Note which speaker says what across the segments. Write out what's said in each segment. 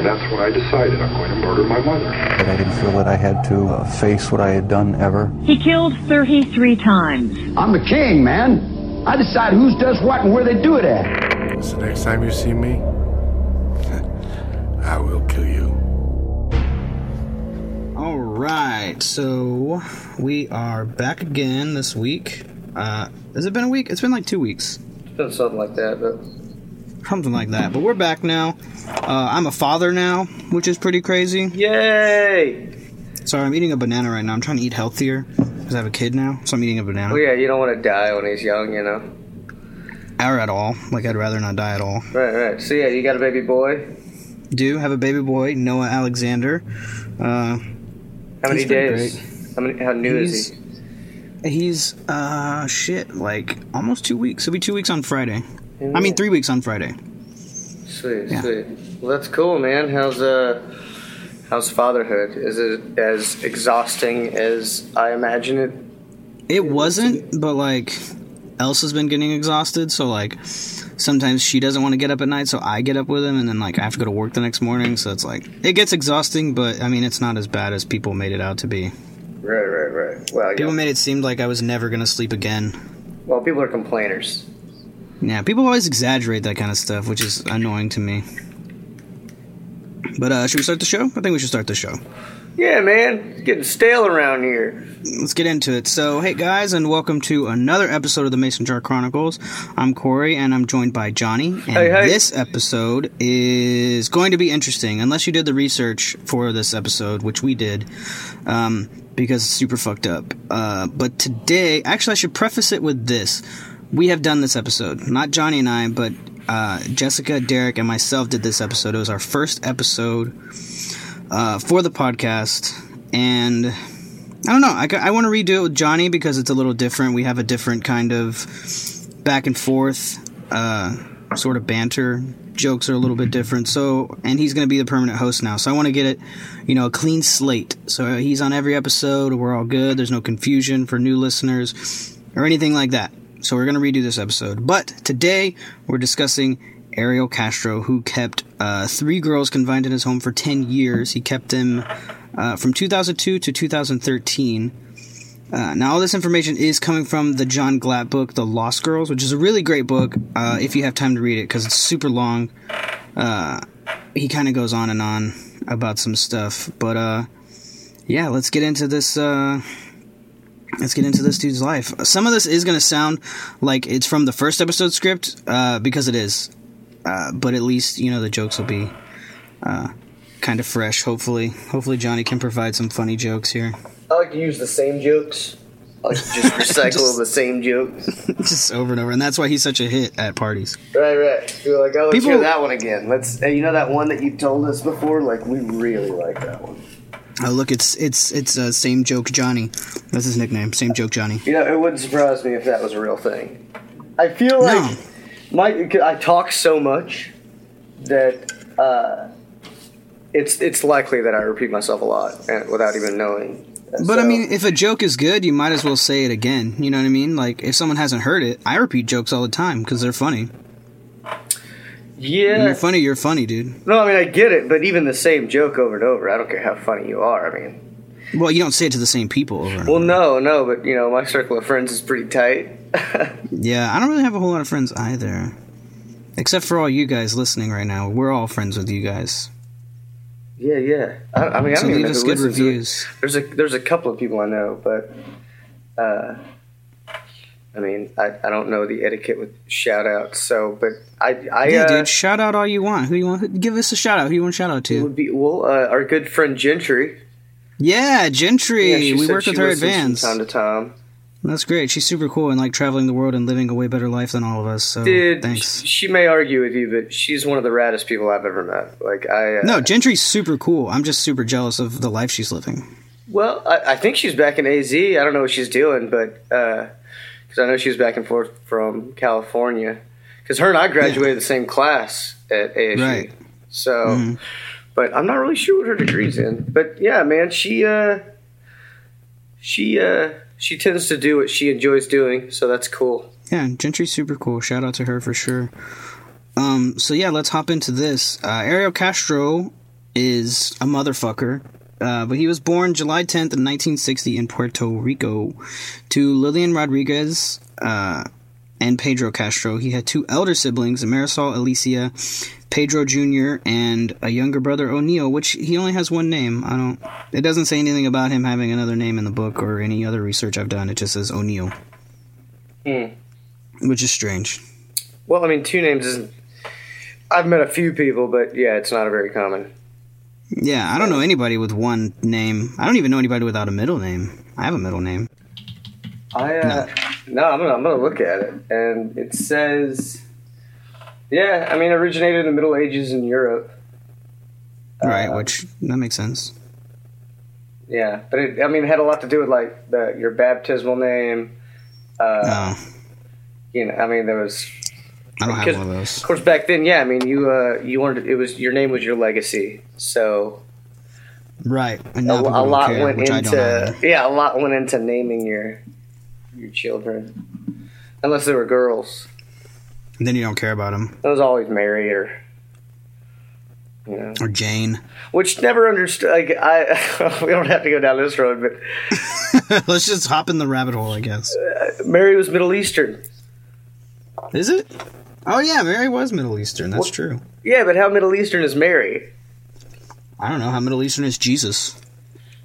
Speaker 1: And that's when I decided I'm going to murder my mother.
Speaker 2: But I didn't feel that I had to uh, face what I had done ever.
Speaker 3: He killed 33 times.
Speaker 4: I'm the king, man. I decide who does what and where they do it at.
Speaker 5: So next time you see me, I will kill you.
Speaker 6: All right, so we are back again this week. Uh, has it been a week? It's been like two weeks,
Speaker 7: It's been something like that, but
Speaker 6: something like that. But we're back now. Uh, I'm a father now, which is pretty crazy.
Speaker 7: yay!
Speaker 6: Sorry, I'm eating a banana right now. I'm trying to eat healthier because I have a kid now, so I'm eating a banana.
Speaker 7: Well, yeah, you don't want to die when he's young, you know.
Speaker 6: Or at all. Like I'd rather not die at all.
Speaker 7: Right, right. So yeah, you got a baby boy.
Speaker 6: Do have a baby boy, Noah Alexander. Uh,
Speaker 7: How many days? How many? How new is
Speaker 6: he's
Speaker 7: he?
Speaker 6: he's uh shit like almost two weeks. It'll be two weeks on Friday. I mean three weeks on Friday.
Speaker 7: Sweet,
Speaker 6: yeah.
Speaker 7: sweet. Well, that's cool, man. How's uh, how's fatherhood? Is it as exhausting as I imagine it?
Speaker 6: It wasn't, but like Elsa's been getting exhausted, so like sometimes she doesn't want to get up at night, so I get up with him, and then like I have to go to work the next morning. So it's like it gets exhausting, but I mean it's not as bad as people made it out to be.
Speaker 7: Right, right, right. Well,
Speaker 6: People
Speaker 7: yeah.
Speaker 6: made it seem like I was never gonna sleep again.
Speaker 7: Well, people are complainers.
Speaker 6: Yeah, people always exaggerate that kind of stuff, which is annoying to me. But uh, should we start the show? I think we should start the show.
Speaker 7: Yeah, man, it's getting stale around here.
Speaker 6: Let's get into it. So, hey guys, and welcome to another episode of the Mason Jar Chronicles. I'm Corey, and I'm joined by Johnny. And
Speaker 7: Hey, hey.
Speaker 6: this episode is going to be interesting, unless you did the research for this episode, which we did, um, because it's super fucked up. Uh, but today, actually, I should preface it with this: we have done this episode, not Johnny and I, but uh, Jessica, Derek, and myself did this episode. It was our first episode uh, for the podcast, and I don't know. I, I want to redo it with Johnny because it's a little different. We have a different kind of back and forth uh, sort of banter. Jokes are a little bit different. So, and he's going to be the permanent host now. So I want to get it, you know, a clean slate. So he's on every episode. We're all good. There's no confusion for new listeners or anything like that. So we're going to redo this episode. But today we're discussing Ariel Castro, who kept uh, three girls confined in his home for 10 years. He kept them uh, from 2002 to 2013. Uh, now, all this information is coming from the John Glatt book, The Lost Girls, which is a really great book uh, if you have time to read it because it's super long. Uh, he kind of goes on and on about some stuff. But uh, yeah, let's get into this. Let's get into this dude's life. Some of this is going to sound like it's from the first episode script uh, because it is. Uh, but at least you know the jokes will be uh, kind of fresh. Hopefully, hopefully Johnny can provide some funny jokes here.
Speaker 7: I like to use the same jokes. I like to just recycle
Speaker 6: Just-
Speaker 7: the same jokes.
Speaker 6: just over and over, and that's why he's such a hit at parties.
Speaker 7: Right, right. You're like, oh, let's
Speaker 6: People-
Speaker 7: hear that one again. Let's. You know that one that you told us before? Like, we really like that one.
Speaker 6: Oh, look, it's it's it's uh, same joke Johnny. That's his nickname. Same joke Johnny.
Speaker 7: You know, it wouldn't surprise me if that was a real thing. I feel like
Speaker 6: No.
Speaker 7: my I talk so much that uh, it's it's likely that I repeat myself a lot and, without even knowing.
Speaker 6: But I mean, if a joke is good, you might as well say it again. You know what I mean? Like if someone hasn't heard it, I repeat jokes all the time because they're funny. When
Speaker 7: yeah.
Speaker 6: you're funny, you're funny, dude.
Speaker 7: No, I mean I get it, but even the same joke over and over, I don't care how funny you are. I mean,
Speaker 6: Well, you don't say it to the same people over and
Speaker 7: well, no, no, but you know, my circle of friends is pretty tight.
Speaker 6: Yeah, I don't really have a whole lot of friends either. Except for all you guys listening right now. We're all friends with you guys.
Speaker 7: yeah, yeah. I, I mean, I
Speaker 6: So
Speaker 7: don't even know who
Speaker 6: good
Speaker 7: listens to it.
Speaker 6: reviews.
Speaker 7: There's a there's a couple of people I know, but uh, I mean, I, I don't know the etiquette with shout outs. So, but I I
Speaker 6: Yeah,
Speaker 7: uh,
Speaker 6: dude, shout out all you want. Who you want? Give us a shout out. Who you want to shout out
Speaker 7: it
Speaker 6: to?
Speaker 7: would be well, uh, our good friend Gentry.
Speaker 6: Yeah, Gentry.
Speaker 7: Yeah,
Speaker 6: we worked with her at Vans.
Speaker 7: from time to time.
Speaker 6: That's great. She's super cool and like traveling the world and living a way better life than all of us. So
Speaker 7: Dude,
Speaker 6: thanks.
Speaker 7: sh- she may argue with you, but she's one of the raddest people I've ever met. Like I uh,
Speaker 6: No, Gentry's super cool. I'm just super jealous of the life she's living.
Speaker 7: Well, I, I think she's back in AZ. I don't know what she's doing, but because I know she was back and forth from California. Because her and I graduated the same class at ASU.
Speaker 6: Right.
Speaker 7: So, but I'm not really sure what her degree's in. But yeah, man, she uh, she uh, she tends to do what she enjoys doing, so that's cool.
Speaker 6: Yeah, Gentry's super cool. Shout out to her for sure. Um, so yeah, let's hop into this. Uh, Ariel Castro is a motherfucker. Uh, but he was born July 10th, in 1960, in Puerto Rico, to Lillian Rodriguez uh, and Pedro Castro. He had two elder siblings, Marisol Alicia, Pedro Jr., and a younger brother, Onil, which he only has one name. I don't. It doesn't say anything about him having another name in the book or any other research I've done. It just says Onil,
Speaker 7: Hmm.
Speaker 6: which is strange.
Speaker 7: Well, I mean, two names isn't. I've met a few people, but yeah, it's not a very common.
Speaker 6: Yeah, I don't know anybody with one name. I don't even know anybody without a middle name. I have a middle name.
Speaker 7: I uh, no. I'm gonna I'm gonna look at it, and it says, yeah, I mean, originated in the Middle Ages in Europe.
Speaker 6: Right,
Speaker 7: Uh,
Speaker 6: which that makes sense.
Speaker 7: Yeah, but it, I mean, it had a lot to do with like the, your baptismal name. Uh,
Speaker 6: No,
Speaker 7: You know, I mean, there was
Speaker 6: I don't have one of those.
Speaker 7: Of course, back then, yeah. I mean, you uh, you wanted it was your name was your legacy, so
Speaker 6: Right,
Speaker 7: a, a lot
Speaker 6: care,
Speaker 7: went
Speaker 6: which I don't either.
Speaker 7: into yeah, a lot went into naming your your children, unless they were girls.
Speaker 6: And then you don't care about them
Speaker 7: It was always Mary or you know,
Speaker 6: or Jane.
Speaker 7: which never understood. Like I, we don't have to go down this road, but
Speaker 6: Let's just hop in the rabbit hole, I guess.
Speaker 7: Mary was Middle Eastern.
Speaker 6: Is it? Oh yeah, Mary was Middle Eastern. That's
Speaker 7: Well-
Speaker 6: true.
Speaker 7: Yeah, but how Middle Eastern is Mary?
Speaker 6: I don't know how Middle Eastern is Jesus.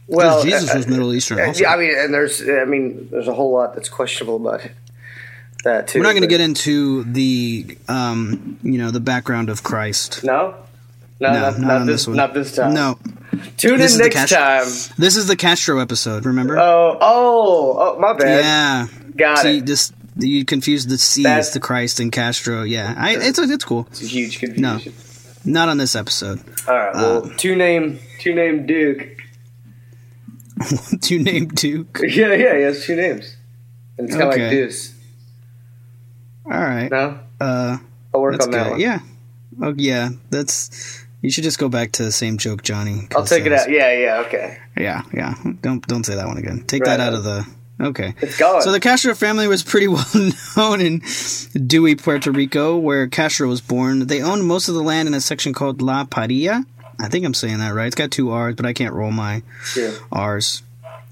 Speaker 7: Well,
Speaker 6: Jesus
Speaker 7: uh,
Speaker 6: was Middle Eastern.
Speaker 7: uh, yeah, I mean, and there's, I mean, there's a whole lot that's questionable about. That too.
Speaker 6: We're not going to get into the, um, you know, the background of Christ.
Speaker 7: No, no,
Speaker 6: No,
Speaker 7: not,
Speaker 6: not
Speaker 7: not this,
Speaker 6: this one.
Speaker 7: not this time.
Speaker 6: No,
Speaker 7: tune
Speaker 6: This is
Speaker 7: in next time.
Speaker 6: this is the Castro episode. Remember?
Speaker 7: Oh, oh, oh, my bad.
Speaker 6: yeah.
Speaker 7: Got
Speaker 6: See,
Speaker 7: it.
Speaker 6: this you confused the C's
Speaker 7: That's-
Speaker 6: to Christ and Castro. Yeah, I, it's it's cool.
Speaker 7: It's a huge confusion.
Speaker 6: No, Not on this episode.
Speaker 7: All right. Well,
Speaker 6: Uh,
Speaker 7: two name, two name Duke.
Speaker 6: Two name Duke.
Speaker 7: Yeah, yeah, he has two names. And it's kind of like
Speaker 6: Okay.
Speaker 7: Deuce.
Speaker 6: All right.
Speaker 7: No,
Speaker 6: Uh,
Speaker 7: I'll work on that
Speaker 6: good.
Speaker 7: one.
Speaker 6: Yeah. Oh yeah. That's. You should just go back to the same joke, Johnny.
Speaker 7: I'll take it out. Yeah, yeah, okay.
Speaker 6: Yeah, yeah. Don't don't say that one again. Take
Speaker 7: Right
Speaker 6: that out of the. Okay.
Speaker 7: It's gone.
Speaker 6: So the Castro family was pretty well known in Dewey, Puerto Rico, where Castro was born. They owned most of the land in a section called La Paria. I think I'm saying that right. It's got two R's, but I can't roll my
Speaker 7: Yeah.
Speaker 6: R's.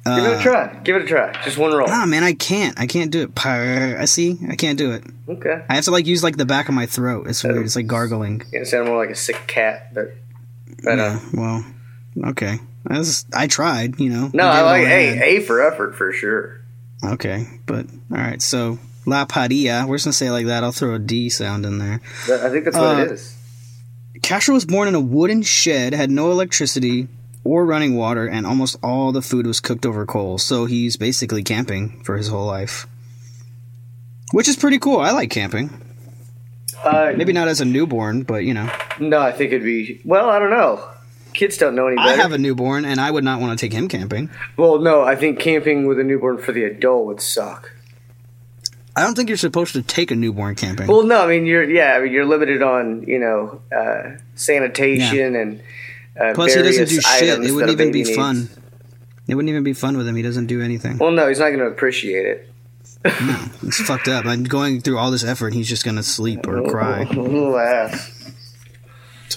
Speaker 7: Give it a try. Give it a try. Just one roll.
Speaker 6: Ah, man, I can't. I can't do it. I see. I can't do it.
Speaker 7: Okay.
Speaker 6: I have to like use like the back of my throat. It's weird. It's like gargling.
Speaker 7: You sound more like a sick cat, but. Right
Speaker 6: Yeah.
Speaker 7: on.
Speaker 6: Well, okay. I, was, I tried. You know.
Speaker 7: No,
Speaker 6: I
Speaker 7: like A. A for effort for sure.
Speaker 6: Okay, but all right. So La Padilla, we're just gonna say it like that. I'll throw a D sound in there.
Speaker 7: I think that's what
Speaker 6: Uh,
Speaker 7: it is.
Speaker 6: Castro was born in a wooden shed, had no electricity or running water, and almost all the food was cooked over coals. So he's basically camping for his whole life, which is pretty cool. I like camping.
Speaker 7: Uh,
Speaker 6: Maybe not as a newborn, but you know,
Speaker 7: No, I think it'd be. Well, I don't know. Kids don't know any better.
Speaker 6: I have a newborn, and I would not want to take him camping.
Speaker 7: Well, no, I think camping with a newborn for the adult would suck.
Speaker 6: I don't think you're supposed to take a newborn camping.
Speaker 7: Well, no, I mean you're yeah, I mean, you're limited on you know uh, sanitation and uh,
Speaker 6: Plus, he doesn't do shit. It wouldn't even be
Speaker 7: needs.
Speaker 6: fun. It wouldn't even be fun with him. He doesn't do anything.
Speaker 7: Well, no, he's not going to appreciate it.
Speaker 6: no, It's fucked up. I'm going through all this effort, and he's just gonna sleep or cry. That's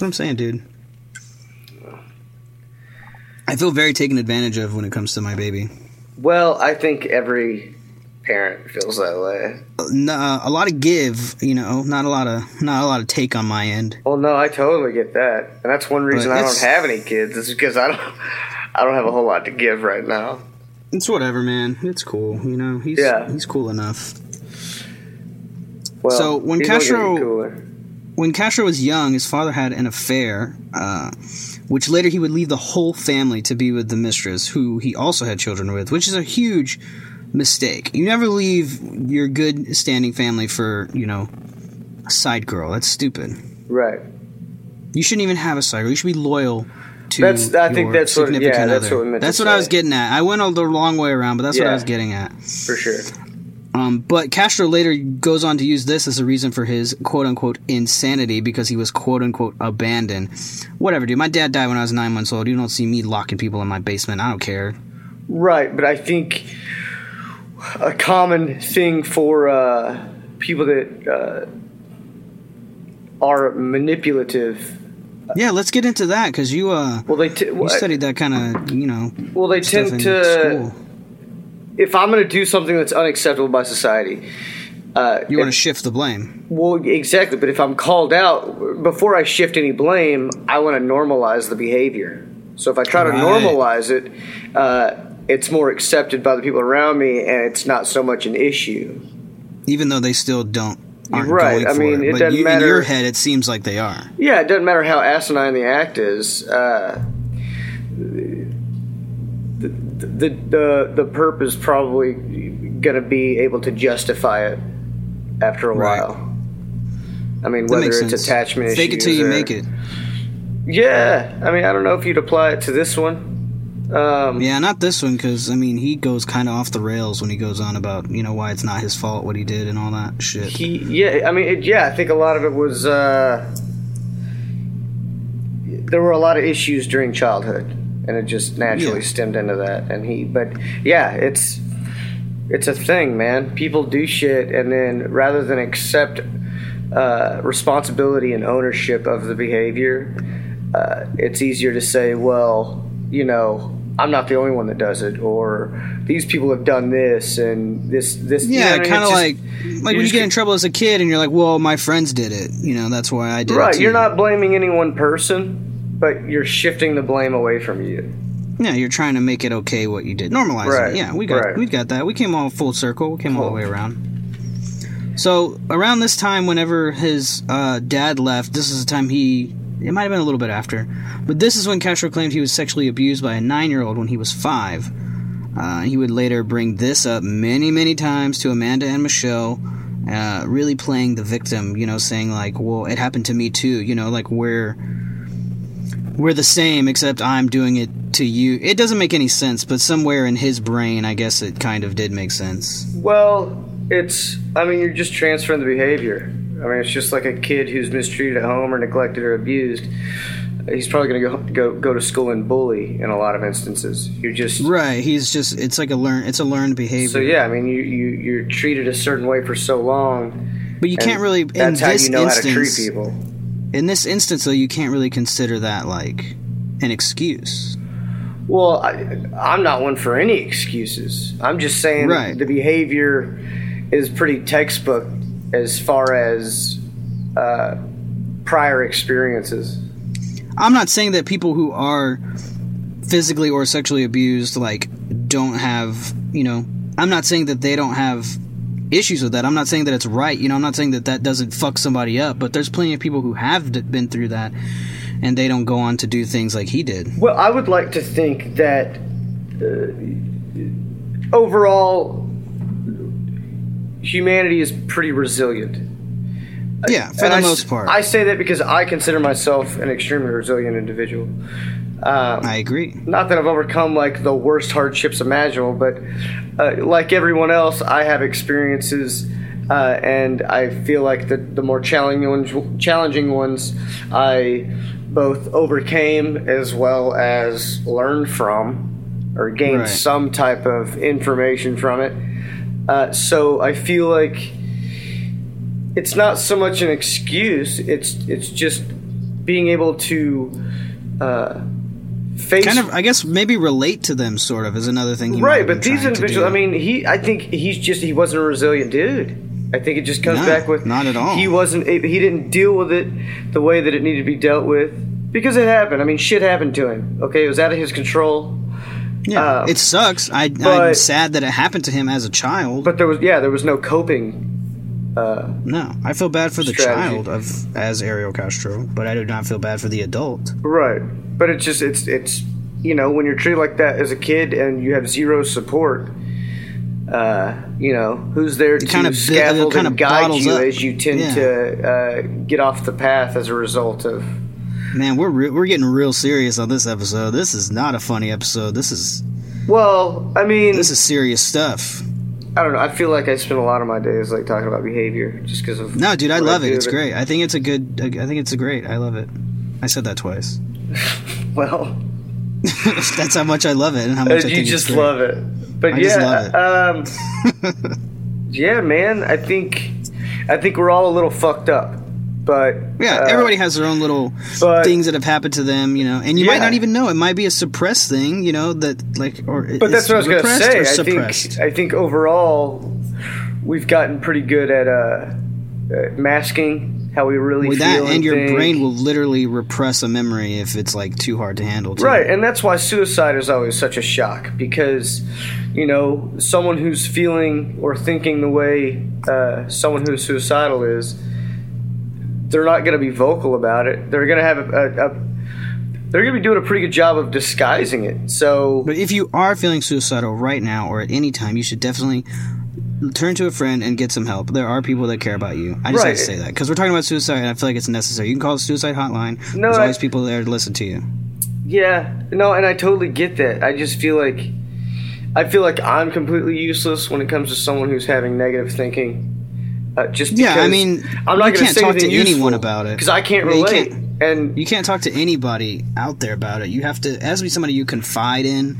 Speaker 6: what I'm saying, dude. I feel very taken advantage of when it comes to my baby.
Speaker 7: Well, I think every parent feels that way.
Speaker 6: No, uh, a lot of give, you know, not a lot of not a lot of take on my end.
Speaker 7: Well, no, I totally get that, and that's one reason I don't have any kids. Is because I don't, I don't have a whole lot to give right now.
Speaker 6: It's whatever, man. It's cool, you know. He's
Speaker 7: Yeah.
Speaker 6: he's cool enough.
Speaker 7: Well,
Speaker 6: So, when Castro- When Castro was young, his father had an affair, uh, which later he would leave the whole family to be with the mistress, who he also had children with, which is a huge mistake. You never leave your good standing family for, you know, a side girl. That's stupid.
Speaker 7: right?
Speaker 6: You shouldn't even have a side girl. You should be loyal to
Speaker 7: That's- I think that's what-
Speaker 6: significant
Speaker 7: yeah, that's what we meant to
Speaker 6: That's what I was getting at. I went all the wrong way around, but that's what I was getting at.
Speaker 7: For sure.
Speaker 6: Um, but Castro later goes on to use this as a reason for his quote unquote insanity because he was quote unquote abandoned. Whatever, dude. My dad died when I was nine months old. You don't see me locking people in my basement. I don't care.
Speaker 7: Right, but I think a common thing for uh, people that uh, are manipulative
Speaker 6: Yeah, let's get into that because you uh
Speaker 7: Well, they t-
Speaker 6: you studied that kind of you know.
Speaker 7: well they tend
Speaker 6: in
Speaker 7: to.
Speaker 6: school.
Speaker 7: If I'm going to do something that's unacceptable by society, uh,
Speaker 6: You want to shift the blame.
Speaker 7: Well, exactly. But if I'm called out, before I shift any blame, I want to normalize the behavior. So if I try to normalize it, uh, it's more accepted by the people around me, and it's not so much an issue.
Speaker 6: even though they still don't
Speaker 7: Right, I mean,
Speaker 6: it.
Speaker 7: it
Speaker 6: but
Speaker 7: doesn't
Speaker 6: you,
Speaker 7: matter-
Speaker 6: in your head, it seems like they are.
Speaker 7: Yeah, it doesn't matter how asinine the act is. Uh, the, the the perp is probably going to be able to justify it after a
Speaker 6: Right.
Speaker 7: while. I mean, whether it's
Speaker 6: sense.
Speaker 7: attachment
Speaker 6: Fake it till
Speaker 7: issues
Speaker 6: you
Speaker 7: or-
Speaker 6: make it.
Speaker 7: Yeah, I mean, I don't know if you'd apply it to this one. Um,
Speaker 6: Yeah, not this one because I mean he goes kind of off the rails when he goes on about you know why it's not his fault what he did and all that shit.
Speaker 7: He, yeah, I mean, it, yeah, I think a lot of it was. Uh, there were a lot of issues during childhood, and it just naturally
Speaker 6: Yeah.
Speaker 7: stemmed into that. And he, but yeah, it's it's a thing, man. People do shit, and then rather than accept uh, responsibility and ownership of the behavior, uh, it's easier to say, well, you know. I'm not the only one that does it, or these people have done this, and this, this. you know
Speaker 6: Yeah,
Speaker 7: I mean?
Speaker 6: kind of like like when you get in trouble as a kid and you're like, well, my friends did it. You know, that's why I did it.
Speaker 7: Right, you're not blaming any one person, but you're shifting the blame away from you.
Speaker 6: Yeah, you're trying to make it okay what you did. Normalize
Speaker 7: Right,
Speaker 6: it. Yeah, we got
Speaker 7: right.
Speaker 6: we got that. We came all full circle. We came all the way around. So around this time, whenever his uh, dad left, this is the time he. It might have been a little bit after, but this is when Castro claimed he was sexually abused by a nine-year-old when he was five. Uh, he would later bring this up many, many times to Amanda and Michelle, uh, really playing the victim. You know, saying like, "Well, it happened to me too." You know, like we're we're the same, except I'm doing it to you. It doesn't make any sense, but somewhere in his brain, I guess it kind of did make sense.
Speaker 7: Well, it's. I mean, you're just transferring the behavior. I mean, it's just like a kid who's mistreated at home or neglected or abused. He's probably going to go, go go to school and bully in a lot of instances. You're just
Speaker 6: Right? He's just. It's like a learn. It's a learned behavior.
Speaker 7: so yeah. I mean, you you you're treated a certain way for so long.
Speaker 6: but you can't really.
Speaker 7: That's
Speaker 6: in
Speaker 7: how
Speaker 6: this
Speaker 7: you know
Speaker 6: instance,
Speaker 7: how to treat people.
Speaker 6: In this instance, though, you can't really consider that like an excuse.
Speaker 7: Well, I, I'm not one for any excuses. I'm just saying
Speaker 6: Right.
Speaker 7: the behavior is pretty textbook as far as uh, prior experiences.
Speaker 6: I'm not saying that people who are physically or sexually abused like don't have, you know, I'm not saying that they don't have issues with that. I'm not saying that it's right. You know, I'm not saying that that doesn't fuck somebody up, but there's plenty of people who have been through that and they don't go on to do things like he did.
Speaker 7: Well, I would like to think that uh, overall humanity is pretty resilient.
Speaker 6: Yeah, for
Speaker 7: And
Speaker 6: the
Speaker 7: I
Speaker 6: most part.
Speaker 7: I say that because I consider myself an extremely resilient individual. Um,
Speaker 6: I agree.
Speaker 7: not that I've overcome like the worst hardships imaginable, but uh, like everyone else, I have experiences, uh, and I feel like the the more challenging ones, challenging ones, I both overcame as well as learned from, or gained
Speaker 6: Right.
Speaker 7: some type of information from it. Uh, so I feel like it's not so much an excuse; it's it's just being able to. Uh, face
Speaker 6: Kind of, I guess, maybe relate to them. Sort of is another thing.
Speaker 7: Right but these individuals i mean he i think he's just he wasn't a resilient dude i think it just comes
Speaker 6: No,
Speaker 7: back with
Speaker 6: not at all.
Speaker 7: he wasn't he didn't deal with it the way that it needed to be dealt with because it happened i mean shit happened to him okay it was out of his control
Speaker 6: yeah,
Speaker 7: uh,
Speaker 6: it sucks. I, I'm sad that it happened to him as a child.
Speaker 7: but there was yeah there was no coping uh,
Speaker 6: no, I feel bad for the
Speaker 7: Strategy.
Speaker 6: child of as Ariel Castro, but I do not feel bad for the adult.
Speaker 7: right but it's just it's it's you know when you're treated like that as a kid and you have zero support uh, you know who's there to
Speaker 6: kinda
Speaker 7: scaffold
Speaker 6: it kinda
Speaker 7: and guide you
Speaker 6: up.
Speaker 7: as you tend
Speaker 6: Yeah.
Speaker 7: to uh, get off the path as a result of
Speaker 6: Man, we're re- we're getting real serious on this episode. This is not a funny episode. This is
Speaker 7: Well, I mean,
Speaker 6: this is serious stuff.
Speaker 7: I don't know. I feel like I spend a lot of my days like talking about behavior just because of.
Speaker 6: No, dude, I love it. It's great. I think it's a good. I think it's a great. I love it. I said that twice.
Speaker 7: Well,
Speaker 6: That's how much I love it and how
Speaker 7: uh,
Speaker 6: much I
Speaker 7: you
Speaker 6: think
Speaker 7: just
Speaker 6: it's great.
Speaker 7: love it. But
Speaker 6: I
Speaker 7: yeah,
Speaker 6: just love
Speaker 7: um, yeah, man. I think I think we're all a little fucked up. But
Speaker 6: Yeah,
Speaker 7: uh,
Speaker 6: everybody has their own little
Speaker 7: but-
Speaker 6: things that have happened to them, you know, and you might not even know. It might be a suppressed thing, you know, that like or
Speaker 7: But that's what I was going to say. I
Speaker 6: suppressed.
Speaker 7: think I think overall we've gotten pretty good at uh, uh, masking how we really
Speaker 6: With
Speaker 7: feel
Speaker 6: that, and your
Speaker 7: think.
Speaker 6: brain will literally repress a memory if it's like too hard to handle. Too.
Speaker 7: Right, and that's why suicide is always such a shock because, you know, someone who's feeling or thinking the way uh, someone who's suicidal is, they're not going to be vocal about it. They're going to have a, a, a they're going to be doing a pretty good job of disguising it. So,
Speaker 6: But if you are feeling suicidal right now or at any time, you should definitely turn to a friend and get some help. There are people that care about you. I just
Speaker 7: Right.
Speaker 6: like to say that because we're talking about suicide, and I feel like it's necessary. You can call the suicide hotline.
Speaker 7: No,
Speaker 6: There's
Speaker 7: I-
Speaker 6: always people there to listen to you.
Speaker 7: yeah, no, and I totally get that. I just feel like I feel like I'm completely useless when it comes to someone who's having negative thinking. Uh, just
Speaker 6: Yeah, I mean,
Speaker 7: I'm not going say
Speaker 6: talk to anyone about it.
Speaker 7: because I can't
Speaker 6: Yeah,
Speaker 7: relate.
Speaker 6: can't-
Speaker 7: and
Speaker 6: You can't talk to anybody out there about it. You have to, it has to be somebody you confide in,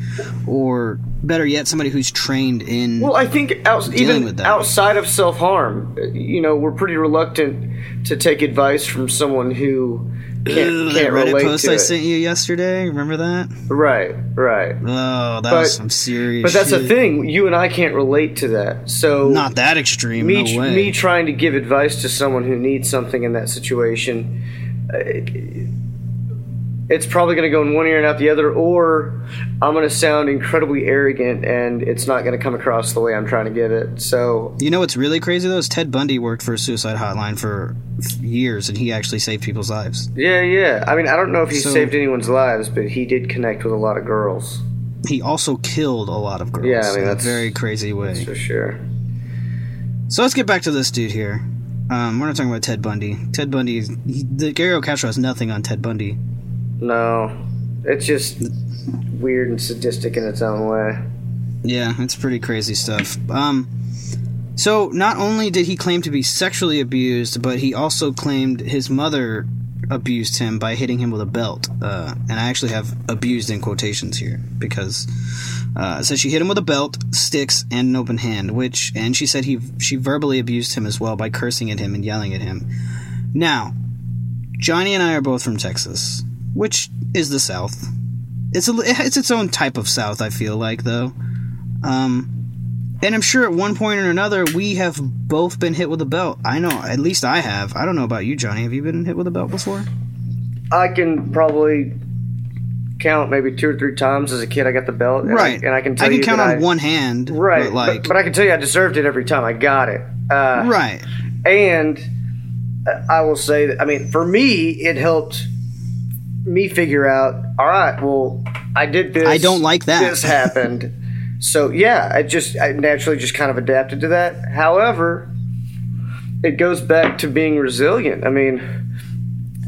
Speaker 6: or better yet, somebody who's trained in.
Speaker 7: Well, I think out, even
Speaker 6: with that.
Speaker 7: outside of self harm, you know, we're pretty reluctant to take advice from someone who can't,
Speaker 6: that
Speaker 7: can't
Speaker 6: Reddit
Speaker 7: relate
Speaker 6: post
Speaker 7: to
Speaker 6: I
Speaker 7: it.
Speaker 6: sent you yesterday. Remember that?
Speaker 7: Right, right.
Speaker 6: Oh, that
Speaker 7: But-
Speaker 6: was some serious.
Speaker 7: But that's the thing. You and I can't relate to that. So
Speaker 6: Not that extreme.
Speaker 7: me,
Speaker 6: no way.
Speaker 7: me trying to give advice to someone who needs something in that situation, uh, it's probably going to go in one ear and out the other, or I'm going to sound incredibly arrogant and it's not going to come across the way I'm trying to give it. So
Speaker 6: You know what's really crazy though is Ted Bundy worked for a suicide hotline for years, and he actually saved people's lives.
Speaker 7: Yeah, yeah. I mean, I don't know if he
Speaker 6: So-
Speaker 7: saved anyone's lives, but he did connect with a lot of girls
Speaker 6: He also killed a lot of girls.
Speaker 7: Yeah, I mean,
Speaker 6: in a
Speaker 7: that's-
Speaker 6: very crazy way.
Speaker 7: for sure.
Speaker 6: So let's get back to this dude here. Um, we're not talking about Ted Bundy. Ted Bundy, he, the Gary Castro has nothing on Ted Bundy.
Speaker 7: No, it's just weird and sadistic in its own way.
Speaker 6: Yeah, it's pretty crazy stuff. Um, so not only did he claim to be sexually abused, but he also claimed his mother abused him by hitting him with a belt. Uh, and I actually have abused in quotations here because uh, it says she hit him with a belt, sticks, and an open hand. Which, and she said he she verbally abused him as well by cursing at him and yelling at him. Now, Johnny and I are both from Texas, which is the South. It's a it's its own type of South. I feel like though. Um, and I'm sure at one point or another we have both been hit with a belt. I know, at least I have. I don't know about you, Johnny. Have you been hit with a belt before?
Speaker 7: I can probably count maybe two or three times as a kid. I got the belt, and
Speaker 6: right.
Speaker 7: I, and I can tell
Speaker 6: I can
Speaker 7: you
Speaker 6: count on
Speaker 7: I-
Speaker 6: one hand.
Speaker 7: right,
Speaker 6: But like,
Speaker 7: but, but I can tell you I deserved it every time I got it. Uh,
Speaker 6: right.
Speaker 7: And uh, I will say that I mean, for me, it helped me figure out. All right, well, I did this.
Speaker 6: I don't like that.
Speaker 7: This happened. so yeah, I just I naturally just kind of adapted to that. However, it goes back to being resilient. I mean.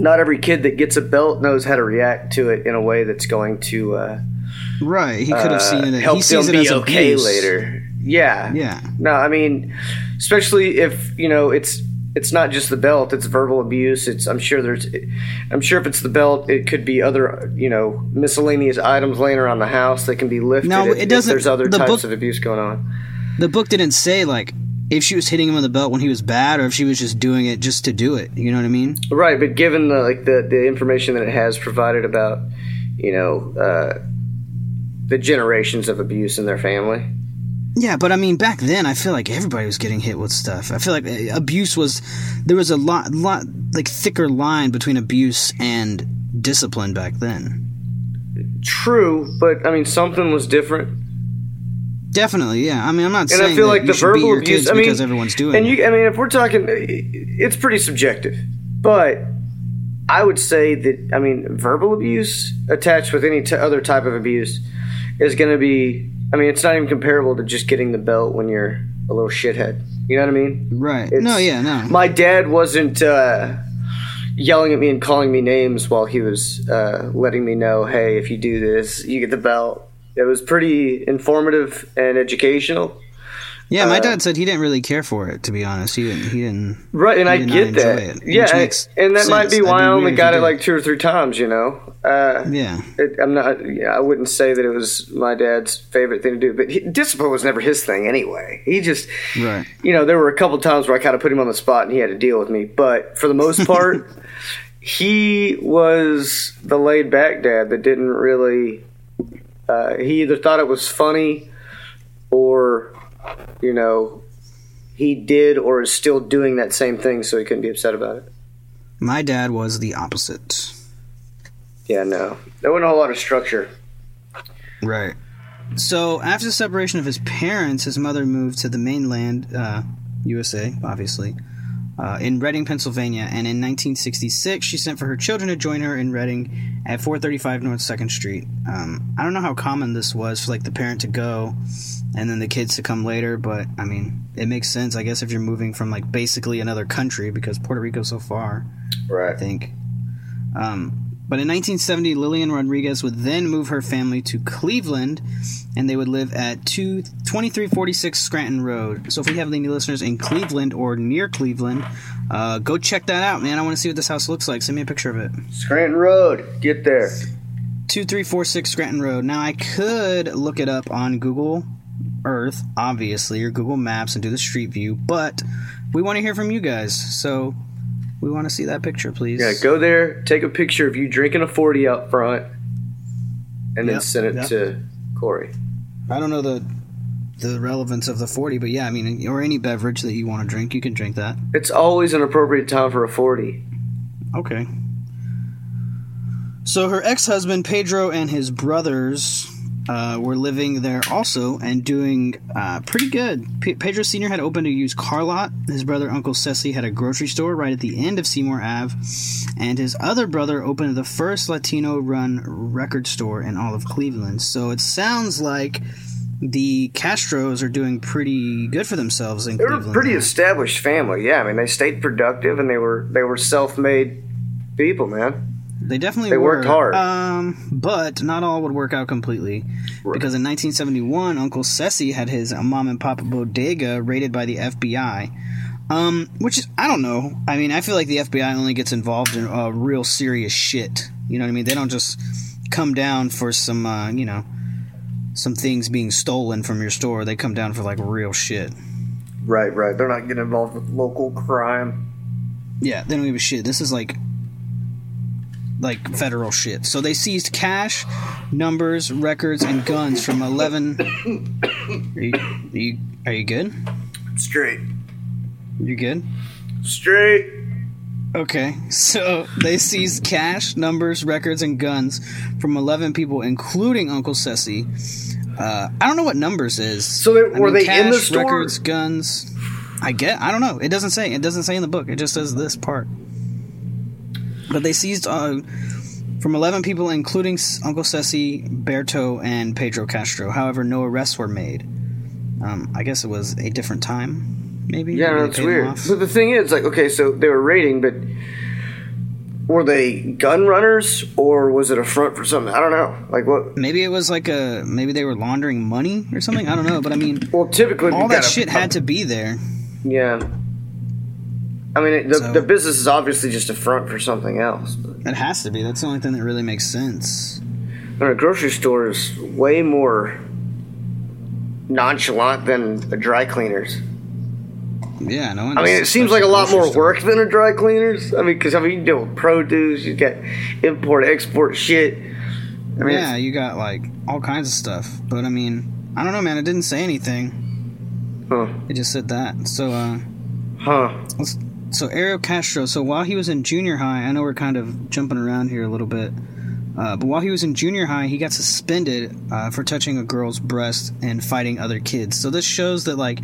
Speaker 7: Not every kid that gets a belt knows how to react to it in a way that's going to uh,
Speaker 6: Right. He could have seen it.
Speaker 7: help
Speaker 6: He sees
Speaker 7: them
Speaker 6: it
Speaker 7: be
Speaker 6: as
Speaker 7: okay
Speaker 6: abuse.
Speaker 7: later. Yeah.
Speaker 6: Yeah.
Speaker 7: No, I mean, especially if you know it's it's not just the belt; it's verbal abuse. It's I'm sure there's, I'm sure if it's the belt, it could be other you know miscellaneous items laying around the house that can be lifted.
Speaker 6: No,
Speaker 7: if-
Speaker 6: it doesn't-
Speaker 7: there's other
Speaker 6: the
Speaker 7: types
Speaker 6: book-
Speaker 7: of abuse going on.
Speaker 6: The book didn't say like if she was hitting him with the belt when he was bad, or if she was just doing it just to do it. You know what I mean?
Speaker 7: Right, but given the like the the information that it has provided about you know uh, the generations of abuse in their family.
Speaker 6: Yeah, but I mean, back then, I feel like everybody was getting hit with stuff. I feel like uh, abuse was there was a lot, lot like thicker line between abuse and discipline back then.
Speaker 7: True, but I mean something was different.
Speaker 6: Definitely, yeah. I mean, I'm not
Speaker 7: and
Speaker 6: saying
Speaker 7: I feel
Speaker 6: that
Speaker 7: like the verbal abuse. I mean,
Speaker 6: because everyone's doing
Speaker 7: and
Speaker 6: it.
Speaker 7: you. I mean, if we're talking, it's pretty subjective. But I would say that I mean, verbal abuse attached with any t- other type of abuse is going to be. I mean, it's not even comparable to just getting the belt when you're a little shithead. You know what I mean?
Speaker 6: right?
Speaker 7: It's-
Speaker 6: no, yeah, no.
Speaker 7: My dad wasn't uh, yelling at me and calling me names while he was uh, letting me know, "Hey, if you do this, you get the belt." It was pretty informative and educational.
Speaker 6: Yeah, my dad said he didn't really care for it. To be honest, he didn't. He didn't.
Speaker 7: Right, and I get that.
Speaker 6: it,
Speaker 7: yeah, and- that might be why I only got it
Speaker 6: did.
Speaker 7: like two or three times. You know. Uh,
Speaker 6: Yeah.
Speaker 7: it, I'm not. Yeah, I wouldn't say that it was my dad's favorite thing to do, but he, discipline was never his thing anyway. He just,
Speaker 6: Right.
Speaker 7: you know, there were a couple times where I kind of put him on the spot and he had to deal with me. But for the most part, he was the laid back dad that didn't really. Uh, he either thought it was funny, or, you know, he did or is still doing that same thing, so he couldn't be upset about it.
Speaker 6: My dad was the opposite.
Speaker 7: Yeah, no, there wasn't a whole lot of structure.
Speaker 6: Right. So after the separation of his parents, his mother moved to the mainland, uh, USA, obviously, uh, in Reading, Pennsylvania, and in 1966 she sent for her children to join her in Reading at 435 North Second Street. Um, I don't know how common this was for like the parent to go and then the kids to come later, but I mean, it makes sense, I guess, if you're moving from like basically another country because Puerto Rico's so far.
Speaker 7: Right.
Speaker 6: I think. Um, but in 1970, Lillian Rodriguez would then move her family to Cleveland, and they would live at 2, 2346 Scranton Road. So if we have any listeners in Cleveland or near Cleveland, uh, go check that out, man. I want to see what this house looks like. Send me a picture of it.
Speaker 7: Scranton Road, get there.
Speaker 6: 2346 Scranton Road. Now, I could look it up on Google Earth, obviously, or Google Maps and do the street view, but we want to hear from you guys. So we want to see that picture, please.
Speaker 7: Yeah, go there, take a picture of you drinking a 40 out front, and then
Speaker 6: Yep,
Speaker 7: send it
Speaker 6: yep.
Speaker 7: to Corey.
Speaker 6: I don't know the the relevance of the 40, but yeah, I mean, or any beverage that you want to drink, you can drink that.
Speaker 7: It's always an appropriate time for a 40.
Speaker 6: Okay. So her ex husband, Pedro, and his brothers uh, were living there also and doing uh, pretty good. P- Pedro Sr. had opened a used car lot. His brother, Uncle Ceci, had a grocery store right at the end of Seymour Ave. And his other brother opened the first Latino run record store in all of Cleveland. So it sounds like the Castros are doing pretty good for themselves in
Speaker 7: They were a pretty established family. Yeah, I mean, they stayed productive and they were they were self-made people, man.
Speaker 6: They definitely
Speaker 7: They
Speaker 6: were.
Speaker 7: worked hard.
Speaker 6: Um, but not all would work out completely. Because in 1971, Uncle Ceci had his mom and pop bodega raided by the FBI. Um, which is, I don't know. I mean, I feel like the FBI only gets involved in uh, real serious shit. You know what I mean? They don't just come down for some, uh, you know, some things being stolen from your store. They come down for like real shit.
Speaker 7: Right, right. They're not getting involved with local crime.
Speaker 6: Yeah, they don't give a shit. This is like like federal shit. So they seized cash, numbers, records, and guns from eleven. Are you, are you, are you good?
Speaker 7: Straight.
Speaker 6: You good?
Speaker 7: Straight.
Speaker 6: Okay, so they seized cash, numbers, records, and guns from 11 people, including Uncle Ceci. Uh, I don't know what numbers is.
Speaker 7: So they- were they in the store?
Speaker 6: Records, guns. I get. I don't know. It doesn't say. It doesn't say in the book. It just says this part. But they seized uh, from 11 people, including Uncle Ceci, Berto, and Pedro Castro. However, no arrests were made. Um, I guess it was a different time, maybe.
Speaker 7: Yeah,
Speaker 6: they
Speaker 7: that's weird. But the thing is, like, okay, so they were raiding, but were they gun runners or was it a front for something? I don't know. Like what?
Speaker 6: Maybe it was like a maybe they were laundering money or something. I don't know, but I mean,
Speaker 7: Well, typically
Speaker 6: all that shit had to be there.
Speaker 7: Yeah. I mean, the,
Speaker 6: So-
Speaker 7: the business is obviously just a front for something else. But
Speaker 6: It has to be. That's the only thing that really makes sense.
Speaker 7: Mean, a grocery store is way more nonchalant than a dry cleaner's.
Speaker 6: Yeah, no one.
Speaker 7: I mean, it seems like a lot more work than a dry cleaner's. I mean, because I mean, you deal with produce, you got import, export shit. I mean,
Speaker 6: Yeah, you got like all kinds of stuff. But I mean, I don't know, man. It didn't say anything.
Speaker 7: huh?
Speaker 6: It just said that. So, uh,
Speaker 7: Huh?
Speaker 6: let's, so Ariel Castro. So while he was in junior high, I know we're kind of jumping around here a little bit. Uh, but while he was in junior high, he got suspended uh, for touching a girl's breast and fighting other kids. So this shows that like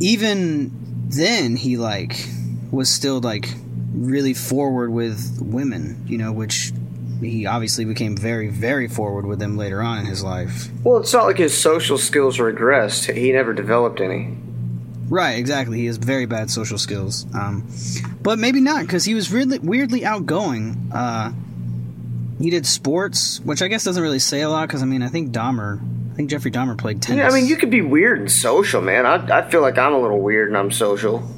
Speaker 6: even then he like was still like really forward with women, you know, which he obviously became very very forward with them later on in his life.
Speaker 7: Well, it's not like his social skills regressed. He never developed any.
Speaker 6: Right, exactly. He has very bad social skills. Um, but maybe not because he was really weirdly outgoing. Uh, he did sports, which I guess doesn't really say a lot because I mean I think Dahmer I think Jeffrey Dahmer played tennis.
Speaker 7: Yeah, I mean, you could be weird and social, man. I, I feel like I'm a little weird and I'm social.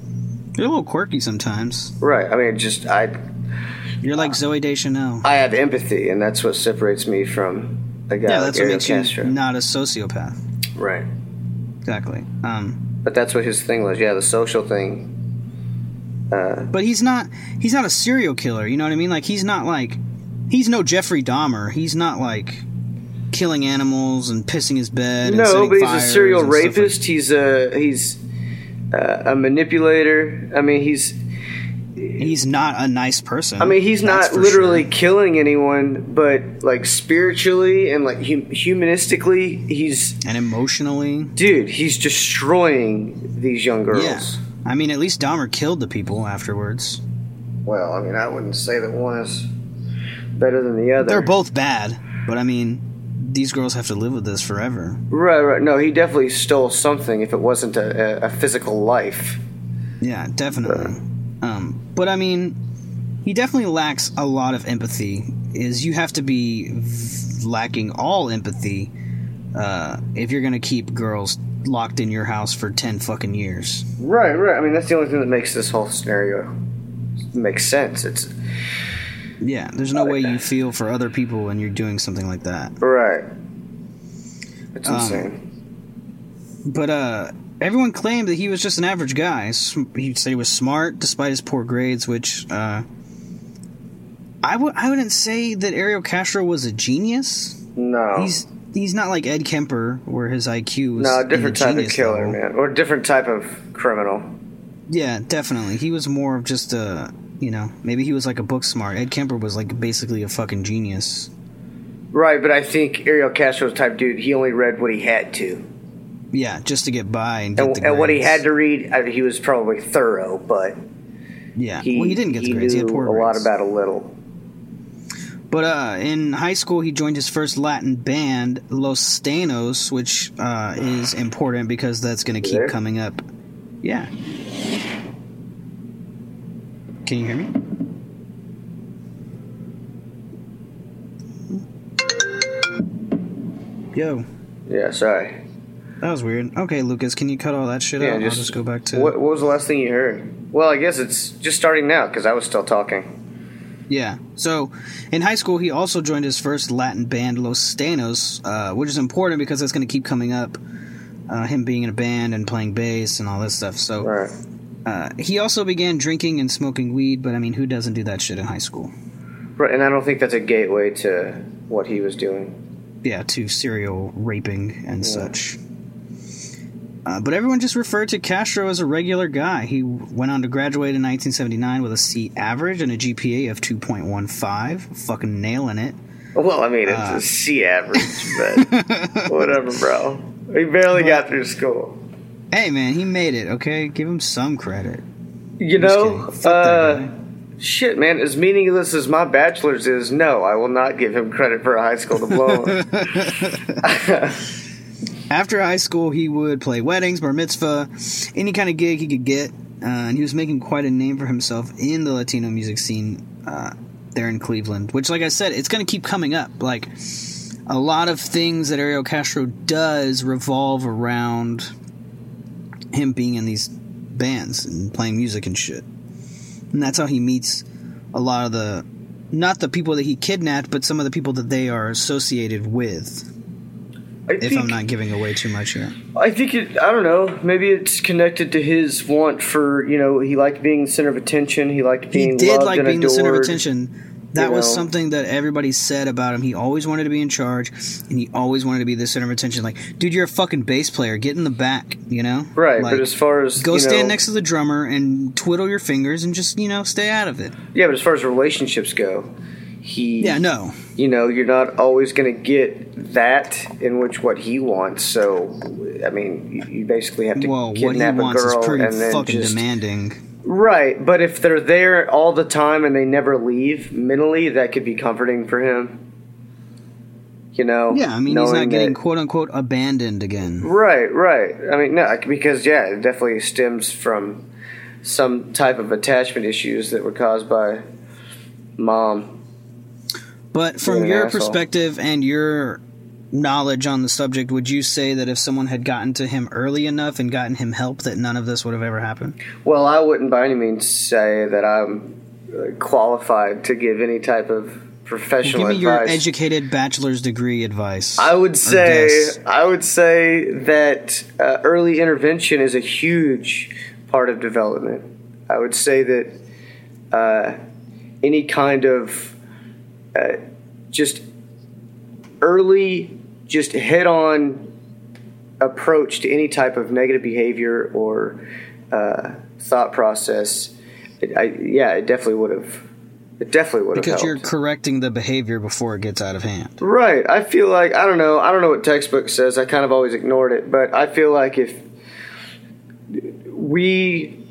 Speaker 6: You're a little quirky sometimes.
Speaker 7: Right. I mean, just I
Speaker 6: You're like Zooey Deschanel.
Speaker 7: I have empathy, and that's what separates me from a guy
Speaker 6: yeah,
Speaker 7: like
Speaker 6: that's what
Speaker 7: Ariel
Speaker 6: makes
Speaker 7: Castro.
Speaker 6: you not a sociopath.
Speaker 7: right.
Speaker 6: Exactly. Um,
Speaker 7: But that's what his thing was. Yeah, the social thing. Uh,
Speaker 6: but he's not. He's not a serial killer. You know what I mean? Like he's not like. He's no Jeffrey Dahmer. He's not like killing animals and pissing his bed.
Speaker 7: no, but he's a serial
Speaker 6: stuff like-
Speaker 7: rapist. he's a he's uh, a manipulator. I mean, he's
Speaker 6: he's not a nice person.
Speaker 7: I mean, he's not literally
Speaker 6: sure.
Speaker 7: killing anyone, but like spiritually and like hum- humanistically, he's
Speaker 6: and emotionally.
Speaker 7: dude. He's destroying these young girls.
Speaker 6: Yeah. I mean, at least Dahmer killed the people afterwards.
Speaker 7: Well, I mean, I wouldn't say that one is better than the other.
Speaker 6: They're both bad, but I mean, these girls have to live with this forever.
Speaker 7: right, right. No, he definitely stole something. If it wasn't a, a, a physical life,
Speaker 6: Yeah, definitely. Um, but I mean, he definitely lacks a lot of empathy. Is you have to be v- lacking all empathy uh, if you're gonna keep girls locked in your house for ten fucking years.
Speaker 7: right, right. I mean, that's the only thing that makes this whole scenario make sense. It's
Speaker 6: Yeah, there's no way you feel for other people when you're doing something like that.
Speaker 7: right. It's
Speaker 6: Um,
Speaker 7: insane.
Speaker 6: But uh, everyone claimed that he was just an average guy. He said he was smart despite his poor grades, which uh, I w- I wouldn't say that Ariel Castro was a genius.
Speaker 7: no,
Speaker 6: He's he's not like Ed Kemper, where his IQ was
Speaker 7: no, different type of killer,
Speaker 6: level.
Speaker 7: man, or different type of criminal.
Speaker 6: Yeah, definitely. He was more of just a you know maybe he was like a book smart. Ed Kemper was like basically a fucking genius.
Speaker 7: Right, but I think Ariel Castro's type dude. He only read what he had to,
Speaker 6: Yeah, just to get by and get
Speaker 7: and, and what he had to read, I mean, he was probably thorough, but
Speaker 6: Yeah,
Speaker 7: he
Speaker 6: well, he didn't get the grades. He had poor
Speaker 7: a lot about a little.
Speaker 6: But uh, in high school, he joined his first Latin band, Los Stanos, which uh, is important because that's going to keep
Speaker 7: there?
Speaker 6: coming up. Yeah. Can you hear me? Yo,
Speaker 7: Yeah, sorry.
Speaker 6: That was weird. Okay, Lucas, can you cut all that shit
Speaker 7: Yeah,
Speaker 6: out?
Speaker 7: just,
Speaker 6: I'll just go back to.
Speaker 7: What, what was the last thing you heard? Well, I guess it's just starting now because I was still talking.
Speaker 6: Yeah. So, in high school, he also joined his first Latin band, Los Stanos, uh, which is important because that's going to keep coming up. Uh, him being in a band and playing bass and all this stuff. So,
Speaker 7: Right.
Speaker 6: uh, he also began drinking and smoking weed. But I mean, who doesn't do that shit in high school?
Speaker 7: Right, and I don't think that's a gateway to what he was doing.
Speaker 6: Yeah, to serial raping and such. Uh, but everyone just referred to Castro as a regular guy. He went on to graduate in 1979 with a C average and a GPA of 2.15, fucking nailing it.
Speaker 7: Well, I mean, it's
Speaker 6: Uh.
Speaker 7: a C average, but whatever, bro. He barely got through school.
Speaker 6: Hey man, he made it. Okay, give him some credit.
Speaker 7: You know, uh, shit, man. As meaningless as my bachelor's is, no, I will not give him credit for a high school diploma.
Speaker 6: After high school, he would play weddings, bar mitzvah, any kind of gig he could get, uh, and he was making quite a name for himself in the Latino music scene uh, there in Cleveland. Which, like I said, it's going to keep coming up. Like a lot of things that Ariel Castro does revolve around him being in these bands and playing music and shit. And that's how he meets a lot of the not the people that he kidnapped, but some of the people that they are associated with.
Speaker 7: I
Speaker 6: If
Speaker 7: think,
Speaker 6: I'm not giving away too much here.
Speaker 7: I think it. I don't know. Maybe it's connected to his want for you know. He liked being the center of attention. He liked being
Speaker 6: He did like being the center of attention. That was
Speaker 7: know.
Speaker 6: something that everybody said about him. He always wanted to be in charge, and he always wanted to be the center of attention. Like, dude, you're a fucking bass player. Get in the back, you know?
Speaker 7: Right,
Speaker 6: Like,
Speaker 7: but as far as
Speaker 6: go
Speaker 7: you
Speaker 6: stand
Speaker 7: know-
Speaker 6: next to the drummer and twiddle your fingers and just you know stay out of it.
Speaker 7: Yeah, but as far as relationships go, he.
Speaker 6: Yeah, no.
Speaker 7: You know, you're not always going to get that in which what he wants. So, I mean, you, you basically have to
Speaker 6: Well, what he
Speaker 7: kidnap
Speaker 6: wants
Speaker 7: a girl
Speaker 6: is pretty
Speaker 7: and then
Speaker 6: fucking
Speaker 7: just
Speaker 6: demanding.
Speaker 7: Right, but if they're there all the time and they never leave, mentally that could be comforting for him. You know.
Speaker 6: Yeah, I mean he's not getting
Speaker 7: that-
Speaker 6: quote unquote abandoned again.
Speaker 7: Right, right. I mean, no, because yeah, it definitely stems from some type of attachment issues that were caused by mom.
Speaker 6: But from your
Speaker 7: asshole.
Speaker 6: perspective and your knowledge on the subject, would you say that if someone had gotten to him early enough and gotten him help, that none of this would have ever happened?
Speaker 7: Well, I wouldn't by any means say that I'm uh, qualified to give any type of professional
Speaker 6: Give me your educated bachelor's degree advice.
Speaker 7: I would say
Speaker 6: guess.
Speaker 7: I would say that uh, early intervention is a huge part of development. I would say that uh, any kind of uh, just early, just head-on approach to any type of negative behavior or uh, thought process, it, I, yeah, it definitely would have. It definitely would have
Speaker 6: because
Speaker 7: helped.
Speaker 6: you're correcting the behavior before it gets out of hand.
Speaker 7: Right. I feel like I don't know. I don't know what textbook says. I kind of always ignored it, but I feel like if we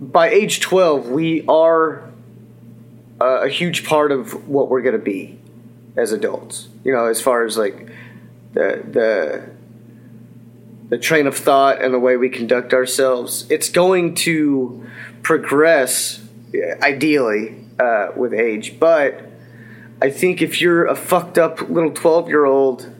Speaker 7: by age 12, we are a, a huge part of what we're going to be as adults. You know, as far as like the the the train of thought and the way we conduct ourselves, it's going to progress ideally uh, with age, but I think if you're a fucked up little 12 year old,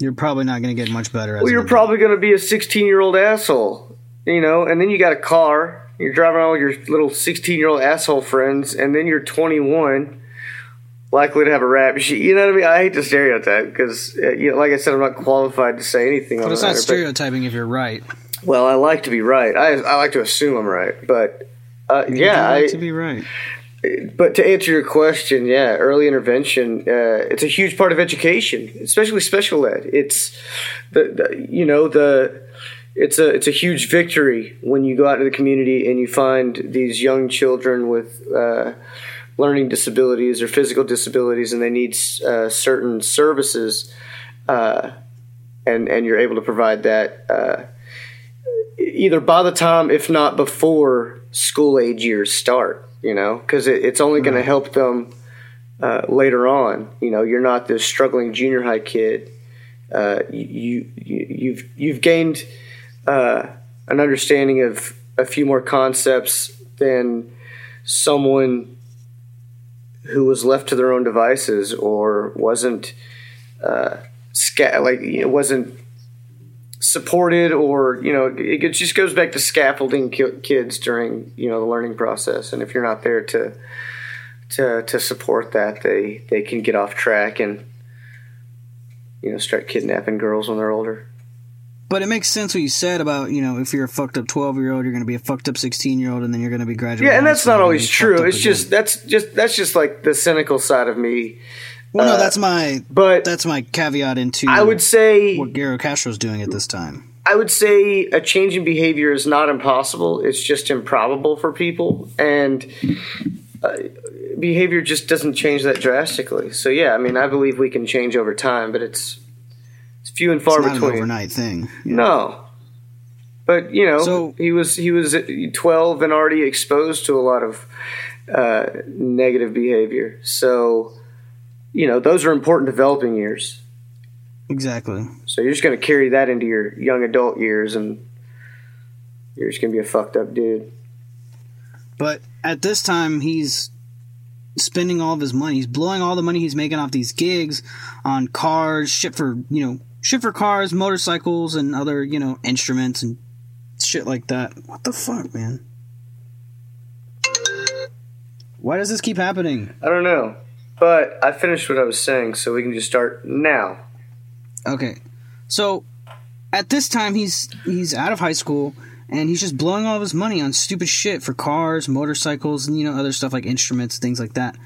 Speaker 6: You're probably not going to get much better. As
Speaker 7: well, you're probably going to be a 16 year old asshole, you know, and then you got a car, you're driving around with your little 16 year old asshole friends, and then you're 21, likely to have a rap sheet. You know what I mean? I hate to stereotype because, uh, you know, like I said, I'm not qualified to say anything
Speaker 6: But it's not
Speaker 7: matter,
Speaker 6: stereotyping if you're right.
Speaker 7: well, I like to be right. I, I like to assume I'm right, but uh, yeah,
Speaker 6: like
Speaker 7: I,
Speaker 6: to be right.
Speaker 7: but to answer your question, yeah, early intervention, uh, it's a huge part of education, especially special ed. It's the, the you know the it's a it's a huge victory when you go out to the community and you find these young children with uh, learning disabilities or physical disabilities, and they need uh, certain services, uh, and and you're able to provide that. Uh, either by the time, if not before, school age years start. You know, because it, it's only going to help them uh, later on. You know, you're not this struggling junior high kid. Uh, you, you you've you've gained uh, an understanding of a few more concepts than someone who was left to their own devices or wasn't uh, sca- like you know, wasn't supported or you know it it just goes back to scaffolding ki- kids during you know the learning process. And if you're not there to to to support that they they can get off track and you know start kidnapping girls when they're older
Speaker 6: But it makes sense what you said about you know if you're a fucked up twelve year old, you're going to be a fucked up sixteen year old, and then you're going to be graduating.
Speaker 7: yeah and that's not always true it's
Speaker 6: again.
Speaker 7: just that's just that's just like the cynical side of me
Speaker 6: well, no,
Speaker 7: uh,
Speaker 6: that's my
Speaker 7: but
Speaker 6: that's my caveat into
Speaker 7: i would say
Speaker 6: what Garo Castro's doing at this time.
Speaker 7: I would say a change in behavior is not impossible. It's just improbable for people, and uh, behavior just doesn't change that drastically. So yeah, I mean, I believe we can change over time, but it's it's few and far
Speaker 6: not an
Speaker 7: between.
Speaker 6: overnight thing.
Speaker 7: No, but you know,
Speaker 6: So-
Speaker 7: he was he was twelve and already exposed to a lot of uh, negative behavior. So you know, those are important developing years.
Speaker 6: Exactly.
Speaker 7: So you're just going to carry that into your young adult years, and you're just going to be a fucked up dude.
Speaker 6: But at this time, he's spending all of his money. He's blowing all the money he's making off these gigs on cars, shit for you know, shit for cars, motorcycles, and other you know instruments and shit like that. What the fuck, man? Why does this keep happening?
Speaker 7: I don't know, but I finished what I was saying, so we can just start now.
Speaker 6: Okay, so at this time he's he's out of high school and he's just blowing all of his money on stupid shit for cars, motorcycles, and you know other stuff like instruments, things like that.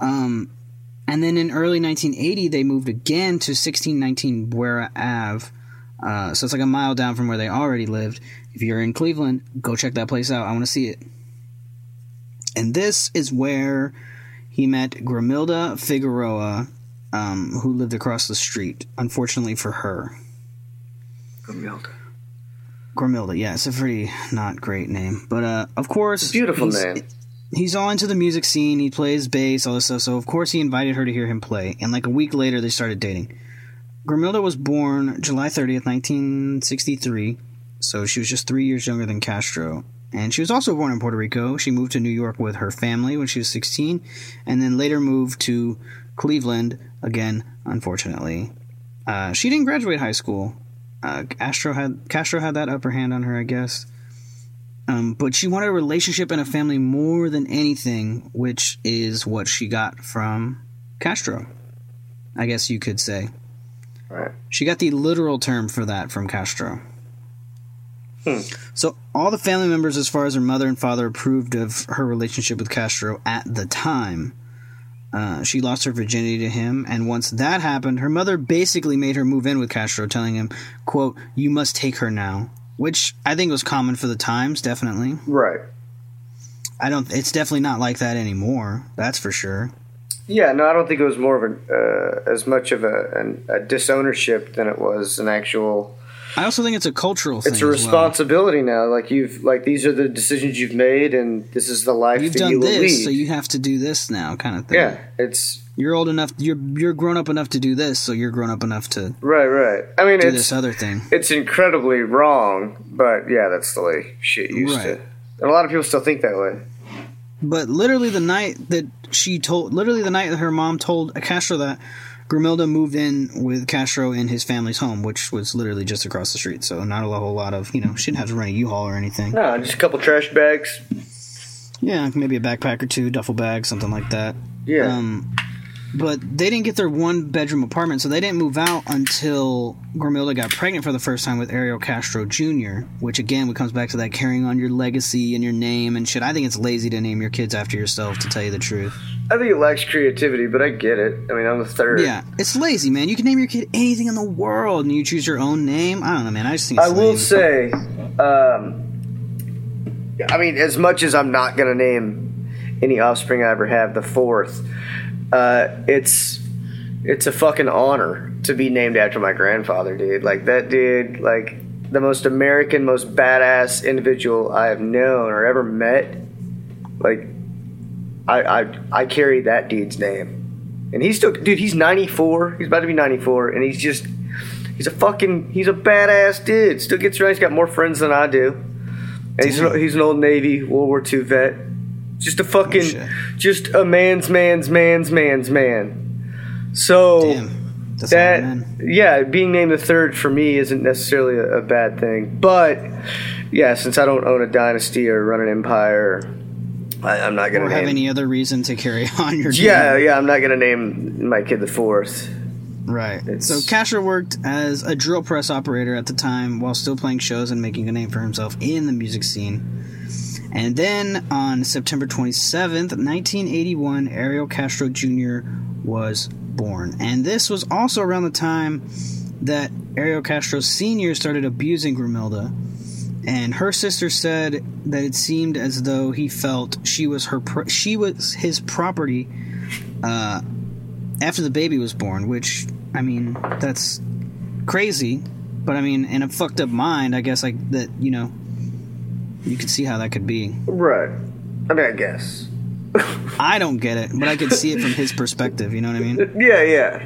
Speaker 6: Um, and then in early 1980 they moved again to 1619 Buera Ave. Uh, so it's like a mile down from where they already lived. If you're in Cleveland, go check that place out. I want to see it. And this is where he met Grimilda Figueroa, um, who lived across the street. Unfortunately for her, Grimilda. Yeah, it's a pretty not great name, but uh, of course,
Speaker 7: Beautiful name.
Speaker 6: He's all into the music scene. He plays bass, all this stuff. So of course he invited her to hear him play. And like a week later, they started dating. Grimilda was born July 30th, 1963. So she was just three years younger than Castro. And she was also born in Puerto Rico. She moved to New York with her family when she was 16, and then later moved to Cleveland. Again, unfortunately, uh, she didn't graduate high school. Uh, Castro had Castro had that upper hand on her, I guess. Um, but she wanted a relationship and a family more than anything, which is what she got from Castro. I guess you could say.
Speaker 7: Right.
Speaker 6: She got the literal term for that from Castro. So all the family members, as far as her mother and father, approved of her relationship with Castro at the time. Uh, she lost her virginity to him, and once that happened, her mother basically made her move in with Castro, telling him, "quote You must take her now," which I think was common for the times. Definitely,
Speaker 7: Right.
Speaker 6: I don't. It's definitely not like that anymore. That's for sure.
Speaker 7: Yeah, no, I don't think it was more of a uh, as much of a, an, a disownership than it was an actual.
Speaker 6: I also think it's a cultural thing.
Speaker 7: It's a
Speaker 6: as well.
Speaker 7: responsibility now. Like you've like these are the decisions you've made, and this is the life
Speaker 6: You've
Speaker 7: that
Speaker 6: done
Speaker 7: you
Speaker 6: this,
Speaker 7: lead.
Speaker 6: so you have to do this now, kind of thing.
Speaker 7: yeah, it's
Speaker 6: You're old enough. You're you're grown up enough to do this, so you're grown up enough to
Speaker 7: right, right. I mean,
Speaker 6: do
Speaker 7: it's
Speaker 6: this other thing.
Speaker 7: it's incredibly wrong, but yeah, that's the way shit used
Speaker 6: Right.
Speaker 7: to. And a lot of people still think that way.
Speaker 6: But literally the night that she told, literally the night that her mom told Akasha that Grimilda moved in with Castro in his family's home, which was literally just across the street. So not a whole lot of, you know, she didn't have to rent a U-Haul or anything.
Speaker 7: No, just a couple trash bags.
Speaker 6: Yeah, maybe a backpack or two, duffel bag, something like that.
Speaker 7: Yeah.
Speaker 6: Um, but they didn't get their one bedroom apartment, so they didn't move out until Grimilda got pregnant for the first time with Ariel Castro Jr., which again comes back to that carrying on your legacy and your name and shit. I think it's lazy to name your kids after yourself, to tell you the truth.
Speaker 7: I think it lacks creativity, but I get it. I mean, I'm the third.
Speaker 6: Yeah, it's lazy, man. You can name your kid anything in the world, and you choose your own name. I don't know, man. I just think it's
Speaker 7: I will say, um, I mean, as much as I'm not gonna name any offspring I ever have, the fourth, uh, it's it's a fucking honor to be named after my grandfather, dude. Like that dude, like the most American, most badass individual I have known or ever met. Like, I I I carry that dude's name, and he's still, dude. He's 94. He's about to be 94, and he's just He's a fucking he's a badass dude. Still gets around. He's got more friends than I do. And he's he's an old Navy World War II vet. Just a fucking
Speaker 6: Oh,
Speaker 7: just a man's man's man's man's man. So
Speaker 6: Damn. That's a lot of
Speaker 7: that yeah, being named the third for me isn't necessarily a, a bad thing. But yeah, since I don't own a dynasty or run an empire, I, I'm not gonna
Speaker 6: Or have
Speaker 7: name.
Speaker 6: any other reason to carry on your
Speaker 7: yeah,
Speaker 6: name.
Speaker 7: yeah, I'm not gonna name my kid the fourth.
Speaker 6: Right.
Speaker 7: It's-
Speaker 6: So Castro worked as a drill press operator at the time while still playing shows and making a name for himself in the music scene. And then on September 27th, 1981, Ariel Castro Jr. was born. And this was also around the time that Ariel Castro Sr. started abusing Grimilda. And her sister said that it seemed as though he felt she was her pro- she was his property uh, after the baby was born, which I mean that's crazy, but I mean in a fucked up mind, I guess like that you know you can see how that could be.
Speaker 7: Right. I mean, I guess.
Speaker 6: I don't get it, but I could see it from his perspective. You know what I mean?
Speaker 7: Yeah, yeah.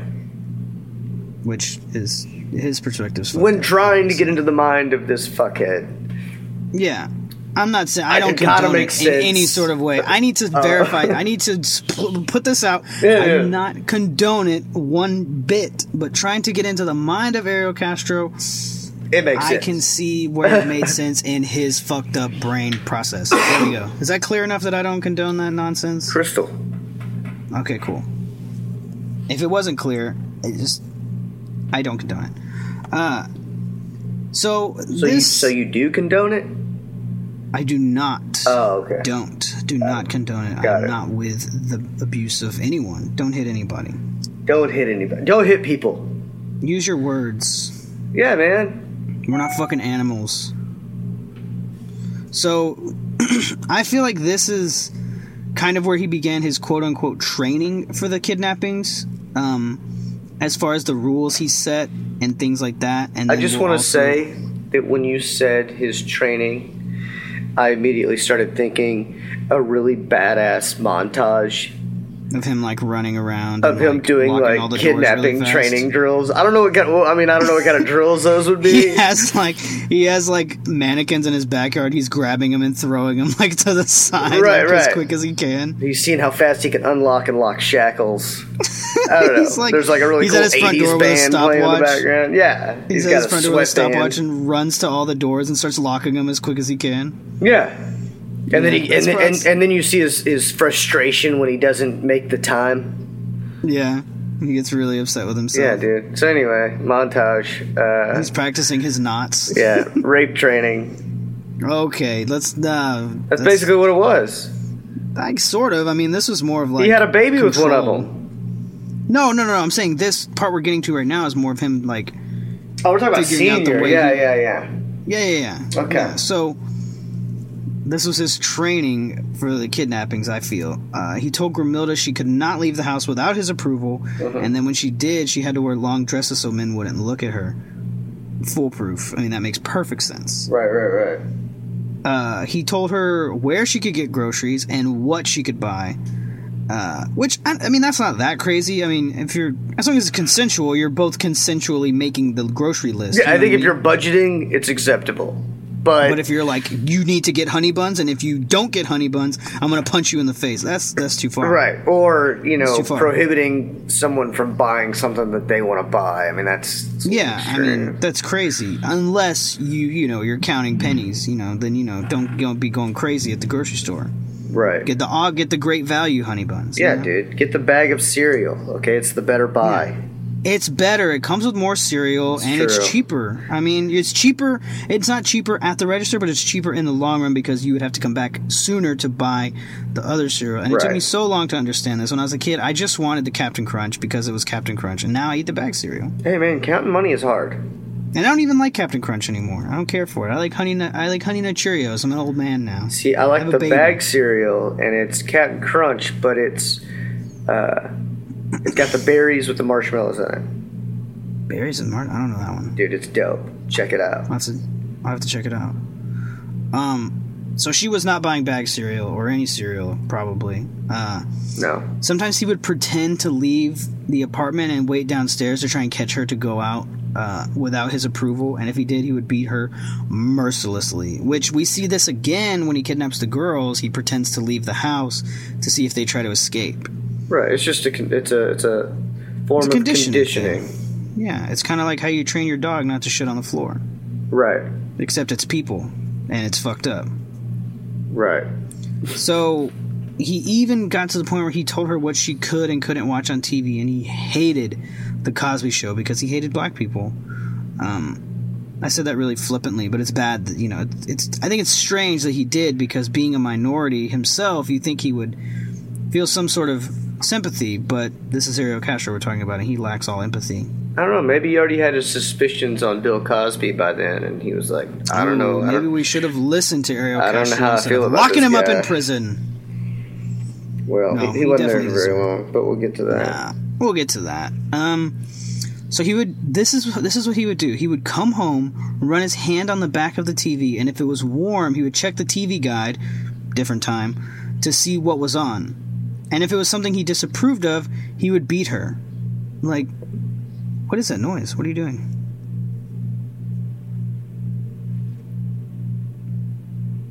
Speaker 6: Which is his perspective.
Speaker 7: When trying to get into the mind of this fuckhead.
Speaker 6: yeah. I'm not saying I
Speaker 7: I-
Speaker 6: don't condone it in
Speaker 7: sense.
Speaker 6: any sort of way. I need to oh. verify. I need to put this out.
Speaker 7: Yeah,
Speaker 6: I
Speaker 7: yeah.
Speaker 6: do not condone it one bit. But trying to get into the mind of Ariel Castro,
Speaker 7: It makes
Speaker 6: I
Speaker 7: sense.
Speaker 6: can see where it made sense in his fucked up brain process. There we go. Is that clear enough that I don't condone that nonsense?
Speaker 7: Crystal.
Speaker 6: Okay, cool. If it wasn't clear, it just I don't condone it. Uh so,
Speaker 7: So you,
Speaker 6: this
Speaker 7: so you do condone it?
Speaker 6: I do not.
Speaker 7: Oh, okay.
Speaker 6: Don't do not condone it. I'm
Speaker 7: it.
Speaker 6: not with the abuse of anyone. Don't hit anybody.
Speaker 7: Don't hit anybody. Don't hit people.
Speaker 6: Use your words.
Speaker 7: Yeah, man.
Speaker 6: We're not fucking animals. So, I feel like this is kind of where he began his quote unquote training for the kidnappings. Um, as far as the rules he set and things like that. And
Speaker 7: I just want to
Speaker 6: also-
Speaker 7: say that when you said his training, I immediately started thinking a really badass montage
Speaker 6: of him like running around,
Speaker 7: of
Speaker 6: and,
Speaker 7: him
Speaker 6: like,
Speaker 7: doing like
Speaker 6: the doors really
Speaker 7: kidnapping training drills. I don't know what kind. Well, I mean, I don't know what kind of drills those would be.
Speaker 6: He has like he has like mannequins in his backyard. He's grabbing them and throwing them like to the side,
Speaker 7: Right,
Speaker 6: like, as quick as he can.
Speaker 7: He's seen how fast he can unlock and lock shackles. I don't know.
Speaker 6: He's like-
Speaker 7: There's like a really
Speaker 6: he's
Speaker 7: cool
Speaker 6: at his front
Speaker 7: 80s
Speaker 6: door with a
Speaker 7: band playing in the
Speaker 6: stopwatch.
Speaker 7: background. Yeah,
Speaker 6: He's,
Speaker 7: he's
Speaker 6: at
Speaker 7: got
Speaker 6: his front door with a stopwatch and runs to all the doors and starts locking them as quick as he can.
Speaker 7: Yeah. And then he
Speaker 6: that's
Speaker 7: and, and, and then you see his, his frustration when he doesn't make the time.
Speaker 6: Yeah, he gets really upset with himself.
Speaker 7: Yeah, dude. So anyway, montage. Uh,
Speaker 6: He's practicing his knots.
Speaker 7: yeah, rape training.
Speaker 6: Okay, let's. Uh,
Speaker 7: That's, basically what it was.
Speaker 6: like sort of. I mean, this was more of like
Speaker 7: he had a baby with one of them.
Speaker 6: No, no, no, no. I'm saying this part we're getting to right now is more of him like
Speaker 7: Oh, we're talking about senior.
Speaker 6: way
Speaker 7: Yeah,
Speaker 6: he-
Speaker 7: yeah, yeah.
Speaker 6: Yeah, yeah, yeah.
Speaker 7: Okay.
Speaker 6: Yeah, so this was his training for the kidnappings. I feel uh, he told Grimilda she could not leave the house without his approval,
Speaker 7: Uh-huh.
Speaker 6: and then when she did, she had to wear long dresses so men wouldn't look at her. Foolproof. I mean, that makes perfect sense.
Speaker 7: Right, right, right.
Speaker 6: Uh, he told her where she could get groceries and what she could buy. Uh, which I, I mean, that's not that crazy. I mean, if you're as long as it's consensual, you're both consensually making the grocery list.
Speaker 7: Yeah, I think
Speaker 6: what
Speaker 7: if you're budgeting, it's acceptable. But,
Speaker 6: But if you're like, you need to get honey buns, and if you don't get honey buns, I'm gonna punch you in the face. That's that's too far.
Speaker 7: right, or you know, prohibiting someone from buying something that they want to buy. I mean, that's
Speaker 6: Yeah, I mean that's crazy. Unless you you know you're counting pennies, you know, then you know don't don't be going crazy at the grocery store.
Speaker 7: right.
Speaker 6: Get the uh, get the great value honey buns. you
Speaker 7: yeah,
Speaker 6: know?
Speaker 7: dude, get the bag of cereal. Okay, it's the better buy.
Speaker 6: It's better. It comes with more cereal and
Speaker 7: true.
Speaker 6: it's cheaper. I mean, it's cheaper. It's not cheaper at the register, but it's cheaper in the long run because you would have to come back sooner to buy the other cereal. And it took me so long to understand this. When I was a kid, I just wanted the Captain Crunch because it was Captain Crunch, and now I eat the bag cereal.
Speaker 7: Hey, man, counting money is hard.
Speaker 6: And I don't even like Captain Crunch anymore. I don't care for it. I like honey. Nut, I like honey nut Cheerios. I'm an old man now.
Speaker 7: See, I like
Speaker 6: a
Speaker 7: the
Speaker 6: baby.
Speaker 7: bag cereal, and it's Captain Crunch, but it's uh, it's got the berries with the marshmallows in it.
Speaker 6: Berries and Martin. I don't know that one.
Speaker 7: Dude, it's dope. Check it out.
Speaker 6: I'll have to, I'll have to check it out. Um, so she was not buying bag cereal or any cereal, probably. Uh,
Speaker 7: No,
Speaker 6: sometimes he would pretend to leave the apartment and wait downstairs to try and catch her to go out uh, without his approval. And if he did, he would beat her mercilessly. Which we see this again when he kidnaps the girls. He pretends to leave the house to see if they try to escape.
Speaker 7: Right. It's just a con- it's a it's a form
Speaker 6: It's
Speaker 7: of
Speaker 6: conditioning.
Speaker 7: conditioning.
Speaker 6: Yeah, it's kind of like how you train your dog not to shit on the floor,
Speaker 7: Right,
Speaker 6: except it's people and it's fucked up.
Speaker 7: right.
Speaker 6: So he even got to the point where he told her what she could and couldn't watch on TV, and he hated the Cosby Show because he hated black people. Um, I said that really flippantly, but it's bad. That, you know, it's, it's. I think it's strange that he did because being a minority himself, you think he would feel some sort of sympathy, but this is Ariel Castro we're talking about, and he lacks all empathy.
Speaker 7: I don't know. Maybe he already had his suspicions on Bill Cosby by then, and he was like, I don't know.
Speaker 6: Ooh,
Speaker 7: I
Speaker 6: Maybe
Speaker 7: don't,
Speaker 6: we should have listened to Ariel
Speaker 7: I don't know how I feel about
Speaker 6: locking him up in prison.
Speaker 7: well,
Speaker 6: No,
Speaker 7: he,
Speaker 6: he
Speaker 7: wasn't there for very
Speaker 6: is-
Speaker 7: long, but we'll get to that.
Speaker 6: Nah, we'll get to that. Um, so he would. This is this is what he would do. He would come home, run his hand on the back of the TV, and if it was warm, he would check the TV guide, different time, to see what was on. And if it was something he disapproved of, he would beat her. Like, what is that noise? What are you doing?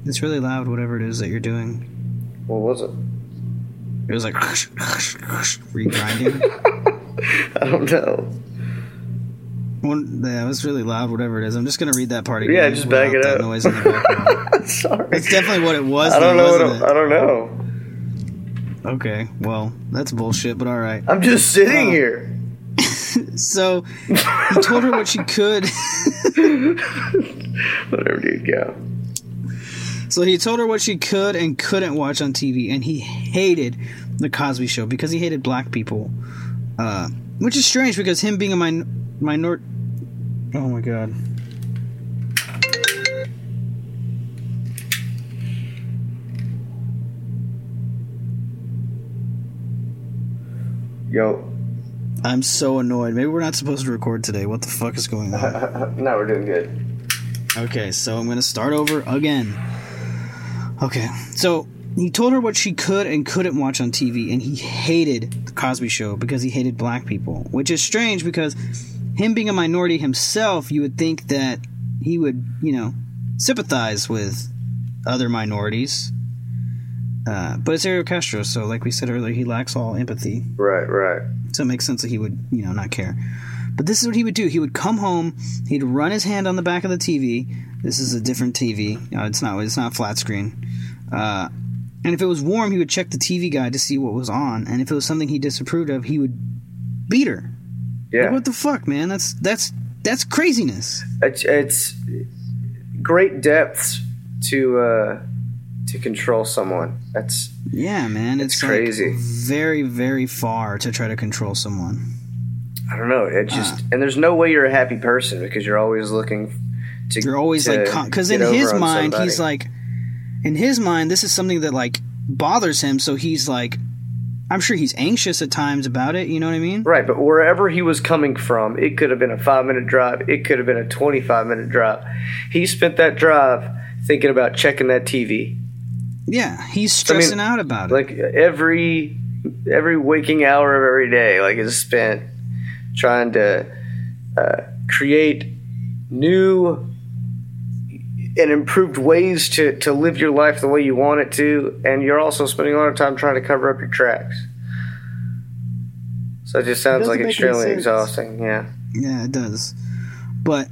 Speaker 6: It's really loud, whatever it is that you're doing.
Speaker 7: What was it?
Speaker 6: It was like, were you grinding?
Speaker 7: I don't know.
Speaker 6: One, yeah, it was really loud, whatever it is. I'm just gonna read that part again.
Speaker 7: Yeah, just back
Speaker 6: without
Speaker 7: it up.
Speaker 6: Noise in the background.
Speaker 7: Sorry.
Speaker 6: It's definitely what it was.
Speaker 7: I don't
Speaker 6: though,
Speaker 7: know. What
Speaker 6: wasn't
Speaker 7: I don't know.
Speaker 6: Okay, well, that's bullshit, but all right.
Speaker 7: I'm just sitting
Speaker 6: Oh.
Speaker 7: here.
Speaker 6: So he told her what she could.
Speaker 7: Whatever, dude. Go.
Speaker 6: So he told her what she could and couldn't watch on TV, and he hated the Cosby Show because he hated black people, uh, which is strange because him being a min- minor. Oh my god.
Speaker 7: Yo.
Speaker 6: I'm so annoyed. Maybe we're not supposed to record today. What the fuck is going on?
Speaker 7: now we're doing good.
Speaker 6: Okay, so I'm gonna start over again. Okay, so he told her what she could and couldn't watch on TV, and he hated the Cosby Show because he hated black people, which is strange because him being a minority himself, you would think that he would, you know, sympathize with other minorities. Uh, but it's Ariel Castro, so like we said earlier, he lacks all empathy.
Speaker 7: Right, right.
Speaker 6: So it makes sense that he would, you know, not care. But this is what he would do. He would come home, he'd run his hand on the back of the TV. This is a different TV. Uh, it's not. It's not flat screen. Uh, and if it was warm, he would check the TV guide to see what was on. And if it was something he disapproved of, he would beat her.
Speaker 7: Yeah.
Speaker 6: Like, what the fuck, man? That's that's that's craziness.
Speaker 7: it's, it's great depths to uh, to control someone. That's
Speaker 6: Yeah, man. It's,
Speaker 7: It's
Speaker 6: like,
Speaker 7: crazy.
Speaker 6: very, very far to try to control someone.
Speaker 7: I don't know. It just ah. and there's no way you're a happy person because you're always looking to.
Speaker 6: You're always
Speaker 7: to
Speaker 6: like, because in his mind,
Speaker 7: somebody.
Speaker 6: he's like, in his mind, this is something that like bothers him. So he's like, I'm sure he's anxious at times about it. You know what I mean?
Speaker 7: Right, but wherever he was coming from, it could have been a five minute drive. It could have been a 25 minute drive. He spent that drive thinking about checking that TV.
Speaker 6: Yeah, he's stressing out about it.
Speaker 7: Like every every waking hour of every day, like is spent trying to uh, create new and improved ways to, to live your life the way you want it to, and you're also spending a lot of time trying to cover up your tracks. So it just sounds
Speaker 6: doesn't
Speaker 7: like extremely exhausting. Yeah.
Speaker 6: Yeah, it does. But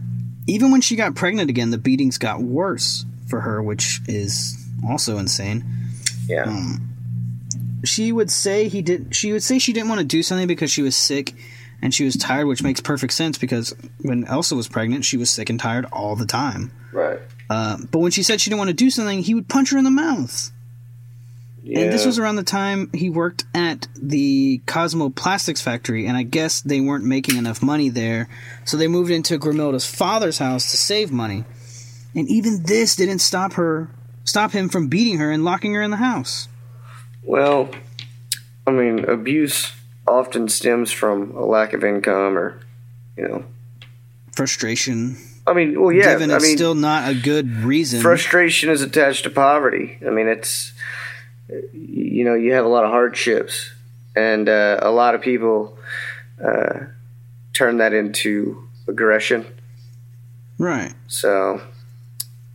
Speaker 6: even when she got pregnant again, the beatings got worse for her, which is also insane.
Speaker 7: Yeah.
Speaker 6: Um, She would say he did. She would say she didn't want to do something because she was sick and she was tired, which makes perfect sense because when Elsa was pregnant, she was sick and tired all the time.
Speaker 7: right.
Speaker 6: Uh, but when she said she didn't want to do something, he would punch her in the mouth.
Speaker 7: Yeah.
Speaker 6: And this was around the time he worked at the Cosmo Plastics factory, and I guess they weren't making enough money there, so they moved into Grimilda's father's house to save money. And even this didn't stop her, stop him from beating her and locking her in the house.
Speaker 7: Well, I mean, abuse often stems from a lack of income or, you know.
Speaker 6: Frustration,
Speaker 7: I mean, well, yeah.
Speaker 6: given
Speaker 7: I mean,
Speaker 6: still not a good reason.
Speaker 7: frustration is attached to poverty. I mean, it's, you know, you have a lot of hardships, and uh, a lot of people uh, turn that into aggression.
Speaker 6: right.
Speaker 7: So,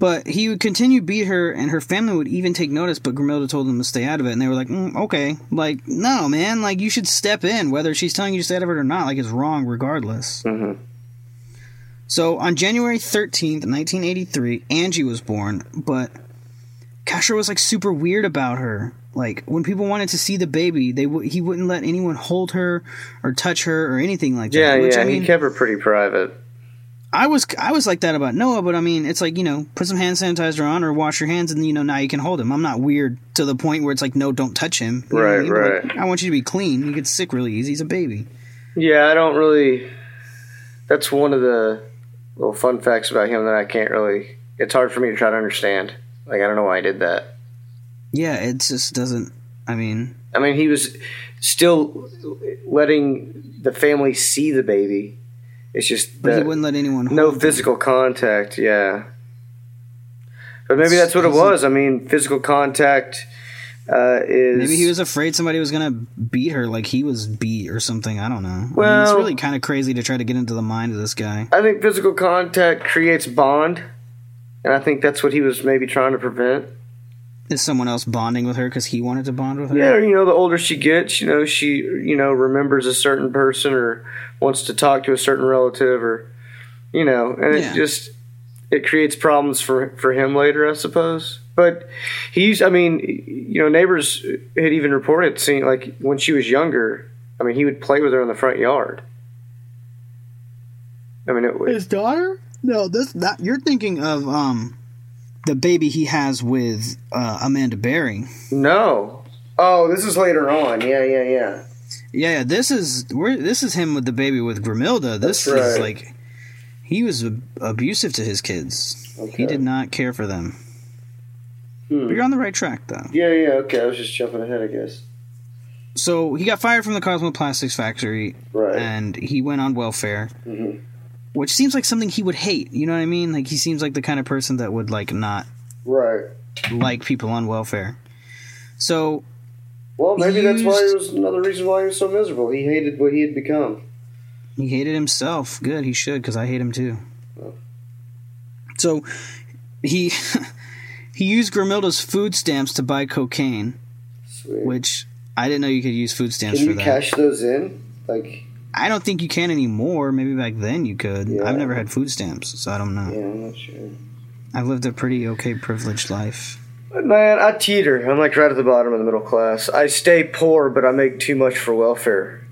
Speaker 6: But he would continue to beat her, and her family would even take notice. But Grimilda told them to stay out of it, and they were like, mm, "Okay, like no, man, like you should step in, whether she's telling you to stay out of it or not. Like it's wrong, regardless."
Speaker 7: mhm.
Speaker 6: So on January thirteenth, nineteen eighty-three, Angie was born, but Castro was like super weird about her. Like when people wanted to see the baby, they w- he wouldn't let anyone hold her or touch her or anything like that.
Speaker 7: yeah,
Speaker 6: which,
Speaker 7: yeah,
Speaker 6: I mean,
Speaker 7: he kept her pretty private.
Speaker 6: I was I was like that about Noah, but I mean, it's like you know, put some hand sanitizer on or wash your hands, and you know, now you can hold him. I'm not weird to the point where it's like, no, don't touch him. You what I
Speaker 7: Right,
Speaker 6: mean?
Speaker 7: Right.
Speaker 6: like, I want you to be clean. He gets sick really easy. He's a baby.
Speaker 7: Yeah, I don't really. That's one of the little fun facts about him that I can't really. It's hard for me to try to understand. Like I don't know why I did that.
Speaker 6: Yeah, it just doesn't. I mean,
Speaker 7: I mean, he was still letting the family see the baby. It's just
Speaker 6: but he wouldn't let anyone. Hold
Speaker 7: no
Speaker 6: him.
Speaker 7: physical contact. Yeah, but maybe that's what it was. I mean, physical contact uh, is
Speaker 6: Maybe he was afraid somebody was gonna beat her, like he was beat or something. I don't know. I mean, it's really kind of crazy to try to get into the mind of this guy.
Speaker 7: I think physical contact creates bond, and I think that's what he was maybe trying to prevent.
Speaker 6: Is someone else bonding with her because he wanted to bond with her?
Speaker 7: Yeah, you know, the older she gets, you know, she, you know, remembers a certain person or wants to talk to a certain relative or, you know, and
Speaker 6: Yeah.
Speaker 7: it just, it creates problems for, for him later, I suppose. But he's, I mean, you know, neighbors had even reported seeing, like, when she was younger, I mean, he would play with her in the front yard. I mean, it,
Speaker 6: His daughter? No, this that you're thinking of um the baby he has with uh, Amanda Berry.
Speaker 7: no. Oh, this is later on. Yeah, yeah, yeah.
Speaker 6: Yeah, yeah, this is this is him with the baby with Grimilda. This
Speaker 7: That's
Speaker 6: is like he was ab- abusive to his kids.
Speaker 7: Okay.
Speaker 6: He did not care for them.
Speaker 7: Hmm.
Speaker 6: But you're on the right track though.
Speaker 7: Yeah, yeah, okay. I was just jumping ahead, I guess.
Speaker 6: So he got fired from the Cosmo Plastics factory
Speaker 7: Right.
Speaker 6: and he went on welfare.
Speaker 7: Mhm.
Speaker 6: Which seems like something he would hate, you know what I mean? Like he seems like the kind of person that would like not
Speaker 7: Right.
Speaker 6: like people on welfare. So
Speaker 7: Well, maybe that's why it was another reason why he was so miserable. He hated what he had become.
Speaker 6: he hated himself. Good, he should, because I hate him too. Oh. So he he used Grimilda's food stamps to buy cocaine,
Speaker 7: Sweet.
Speaker 6: which I didn't know you could use food stamps
Speaker 7: Can
Speaker 6: for
Speaker 7: you
Speaker 6: that.
Speaker 7: cash those in? Like,
Speaker 6: I don't think you can anymore. Maybe back then you could.
Speaker 7: Yeah.
Speaker 6: I've never had food stamps, so I don't know.
Speaker 7: yeah, I'm not sure.
Speaker 6: I've lived a pretty okay privileged life.
Speaker 7: But man, I teeter. I'm like right at the bottom of the middle class. I stay poor, but I make too much for welfare.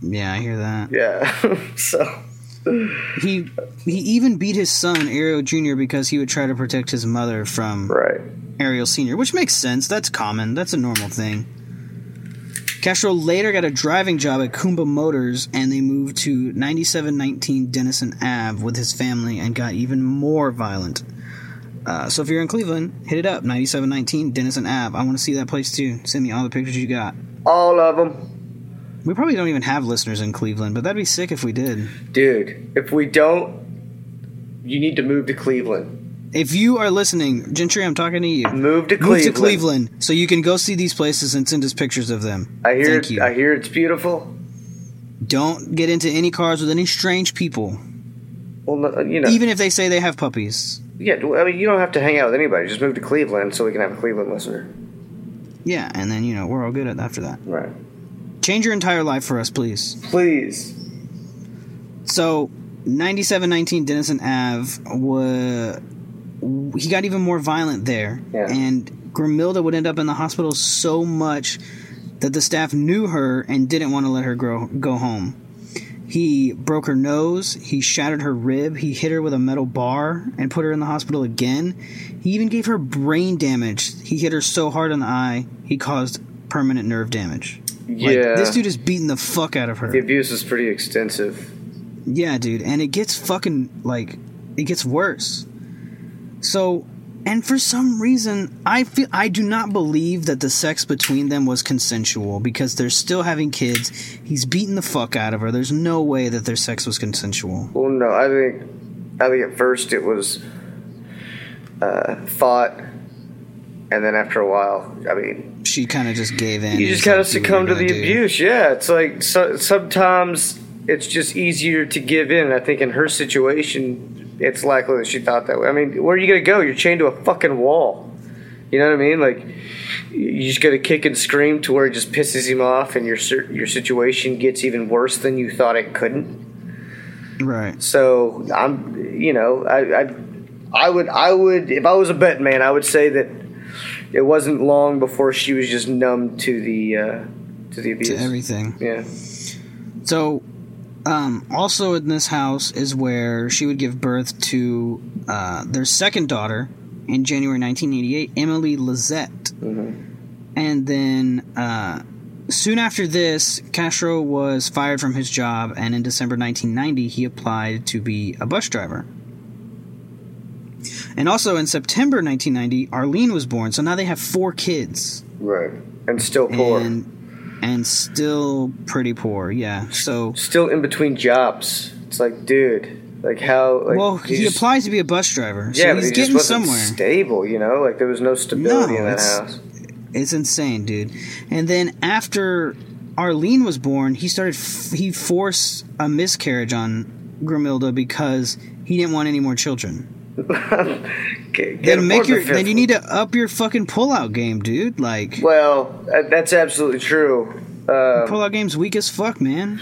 Speaker 6: Yeah, I hear that.
Speaker 7: Yeah. so
Speaker 6: He he even beat his son Ariel Jr. because he would try to protect his mother from
Speaker 7: right.
Speaker 6: Ariel Sr., which makes sense. That's common. That's a normal thing. Castro later got a driving job at Kumba Motors and they moved to 9719 Denison Ave with his family and got even more violent. Uh, so if you're in Cleveland, hit it up 9719 Denison Ave. I want to see that place too. Send me all the pictures you got.
Speaker 7: All of them,
Speaker 6: We probably don't even have listeners in Cleveland, but that'd be sick if we did.
Speaker 7: dude. If we don't, you need to move to Cleveland.
Speaker 6: If you are listening, Gentry, I'm talking to you.
Speaker 7: Move to
Speaker 6: Move
Speaker 7: Cleveland.
Speaker 6: to Cleveland so you can go see these places and send us pictures of them.
Speaker 7: I hear. It,
Speaker 6: you.
Speaker 7: I hear it's beautiful.
Speaker 6: Don't get into any cars with any strange people,
Speaker 7: Well, you know.
Speaker 6: even if they say they have puppies.
Speaker 7: yeah. I mean, you don't have to hang out with anybody. Just move to Cleveland so we can have a Cleveland listener.
Speaker 6: Yeah, and then you know we're all good after that.
Speaker 7: Right.
Speaker 6: Change your entire life for us, please.
Speaker 7: Please.
Speaker 6: So, 9719 Denison Ave was he got even more violent there,
Speaker 7: Yeah.
Speaker 6: and Grimilda would end up in the hospital so much that the staff knew her and didn't want to let her grow, go home. He broke her nose, he shattered her rib, he hit her with a metal bar and put her in the hospital again. He even gave her brain damage. He hit her so hard in the eye, he caused permanent nerve damage. Like,
Speaker 7: Yeah.
Speaker 6: this dude is beating the fuck out of her.
Speaker 7: The abuse is pretty extensive.
Speaker 6: Yeah, dude, and it gets fucking like it gets worse. So, and for some reason, I feel I do not believe that the sex between them was consensual because they're still having kids. He's beating the fuck out of her. There's no way that their sex was consensual.
Speaker 7: Well, no, I think I think at first it was uh, thought, and then after a while, I mean,
Speaker 6: She kind of just gave in.
Speaker 7: you just kind of
Speaker 6: "Do what
Speaker 7: succumb to the
Speaker 6: do."
Speaker 7: abuse. Yeah, it's like so, sometimes it's just easier to give in. I think in her situation, it's likely that she thought that way. I mean, where are you gonna go? You're chained to a fucking wall. You know what I mean? Like you just gotta kick and scream to where it just pisses him off, and your your situation gets even worse than you thought it couldn't.
Speaker 6: Right.
Speaker 7: So I'm, you know, I, I, I would, I would, if I was a betting man, I would say that it wasn't long before she was just numb to the, uh, to the abuse.
Speaker 6: To everything.
Speaker 7: Yeah.
Speaker 6: So, um, also in this house is where she would give birth to uh, their second daughter in January 1988, Emily Lizette. And then uh, soon after this, Castro was fired from his job, and in December 1990, he applied to be a bus driver. And also in September 1990, Arlene was born, so now they have four kids
Speaker 7: Right. And still poor.
Speaker 6: and and still pretty poor. Yeah. So
Speaker 7: still in between jobs. It's like, dude, like how? Like,
Speaker 6: well, he
Speaker 7: just-
Speaker 6: applies to be a bus driver, so
Speaker 7: Yeah, but
Speaker 6: he's
Speaker 7: he
Speaker 6: getting somewhere.
Speaker 7: stable. You know, like there was no stability
Speaker 6: No,
Speaker 7: in that house.
Speaker 6: It's insane, dude. And then after Arlene was born, he started f- he forced a miscarriage on Grimilda because he didn't want any more children.
Speaker 7: Get- get
Speaker 6: Then make your then you need to up your fucking pullout game, dude. Like
Speaker 7: Well, that's absolutely true. Um,
Speaker 6: pullout game's weak as fuck, man.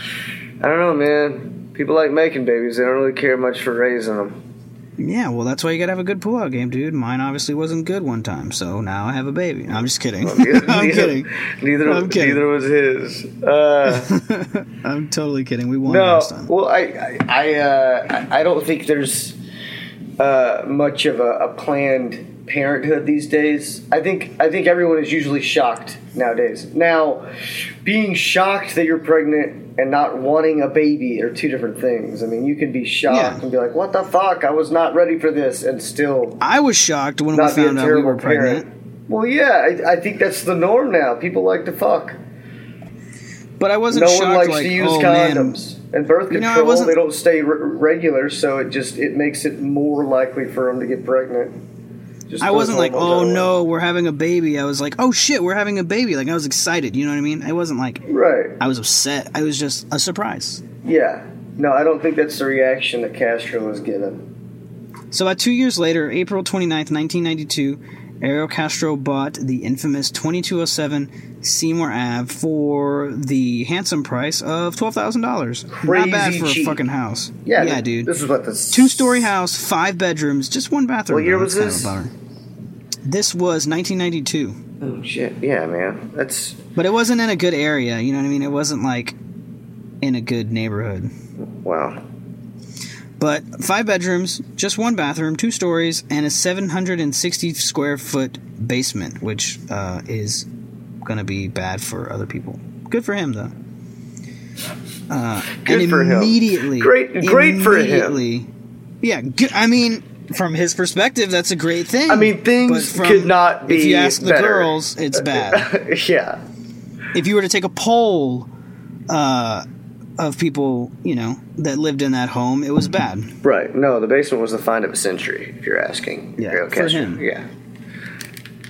Speaker 7: I don't know, man. People like making babies. They don't really care much for raising them.
Speaker 6: Yeah, well, that's why you gotta have a good pullout game, dude. Mine obviously wasn't good one time, so now I have a baby. I'm just kidding.
Speaker 7: Neither,
Speaker 6: I'm
Speaker 7: neither-
Speaker 6: kidding.
Speaker 7: Neither,
Speaker 6: I'm kidding.
Speaker 7: neither was his. Uh,
Speaker 6: I'm totally kidding. We won
Speaker 7: no,
Speaker 6: last time.
Speaker 7: well, I, I, I, uh, I don't think there's uh, much of a, a planned parenthood these days. I think, I think everyone is usually shocked nowadays. Now, being shocked that you're pregnant and not wanting a baby are two different things. I mean, you can be shocked
Speaker 6: Yeah.
Speaker 7: and be like, "What the fuck? I was not ready for this," and still
Speaker 6: I was shocked when we found out we were pregnant.
Speaker 7: parent. Well, yeah, I, I think that's the norm now. People like to fuck.
Speaker 6: But I wasn't
Speaker 7: no
Speaker 6: shocked
Speaker 7: one likes
Speaker 6: like,
Speaker 7: to use
Speaker 6: oh man,
Speaker 7: condoms. And birth
Speaker 6: You know,
Speaker 7: control, they don't stay re- regular, so it just it makes it more likely for them to get pregnant. Just
Speaker 6: I wasn't like, oh no, we're having a baby. I was like, oh shit, we're having a baby. Like I was excited. You know what I mean? I wasn't like.
Speaker 7: Right.
Speaker 6: I was upset. I was just a surprise.
Speaker 7: Yeah. No, I don't think that's the reaction that Castro was given.
Speaker 6: So about two years later, April 29th, 1992, Ariel Castro bought the infamous 2207 Seymour Ave for the handsome price of $12,000. Not bad for
Speaker 7: cheap.
Speaker 6: a fucking house.
Speaker 7: Yeah,
Speaker 6: yeah
Speaker 7: th-
Speaker 6: dude.
Speaker 7: This is what the
Speaker 6: Two-story house, five bedrooms, just one bathroom.
Speaker 7: What year was
Speaker 6: That's kind of
Speaker 7: this?
Speaker 6: This was 1992,
Speaker 7: Oh shit! Yeah, man. That's
Speaker 6: but it wasn't in a good area. You know what I mean? It wasn't like in a good neighborhood.
Speaker 7: wow.
Speaker 6: But five bedrooms, just one bathroom, two stories, and a 760 square foot basement, which uh, is going to be bad for other people. Good for him, though. Uh,
Speaker 7: Good
Speaker 6: and
Speaker 7: for him.
Speaker 6: immediately,
Speaker 7: Great- great for him.
Speaker 6: immediately- Yeah, I mean, from his perspective, that's a great thing.
Speaker 7: I mean, things
Speaker 6: But
Speaker 7: could not be.
Speaker 6: If you ask the girls, it's bad.
Speaker 7: yeah.
Speaker 6: if you were to take a poll uh, of people, you know, that lived in that home, it was bad.
Speaker 7: Right. No, the basement was the find of a century. If you're asking.
Speaker 6: Yeah,
Speaker 7: Ariel
Speaker 6: for him.
Speaker 7: Yeah.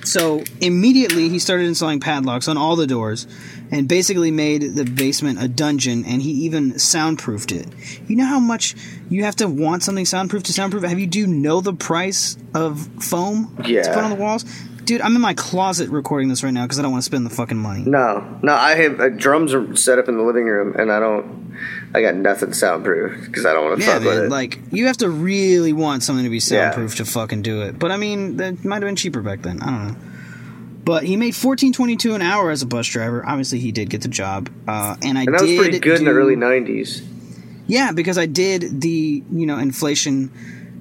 Speaker 6: So immediately he started installing padlocks on all the doors and basically made the basement a dungeon and he even soundproofed it. You know how much you have to want something soundproof to soundproof? Have you do know the price of foam
Speaker 7: yeah.
Speaker 6: to put on the walls? Dude, I'm in my closet recording this right now because I don't want to spend the fucking money.
Speaker 7: No, no. I have uh, drums are set up in the living room, and I don't. I got nothing soundproof because I don't want to
Speaker 6: Yeah,
Speaker 7: fuck with it.
Speaker 6: Like you have to really want something to be
Speaker 7: Yeah.
Speaker 6: soundproof to fucking do it. But I mean, that might have been cheaper back then. I don't know. But he made fourteen twenty two an hour as a bus driver. Obviously, he did get the job, uh, and I
Speaker 7: and that was
Speaker 6: did
Speaker 7: pretty good in the early '90s.
Speaker 6: Yeah, because I did the you know inflation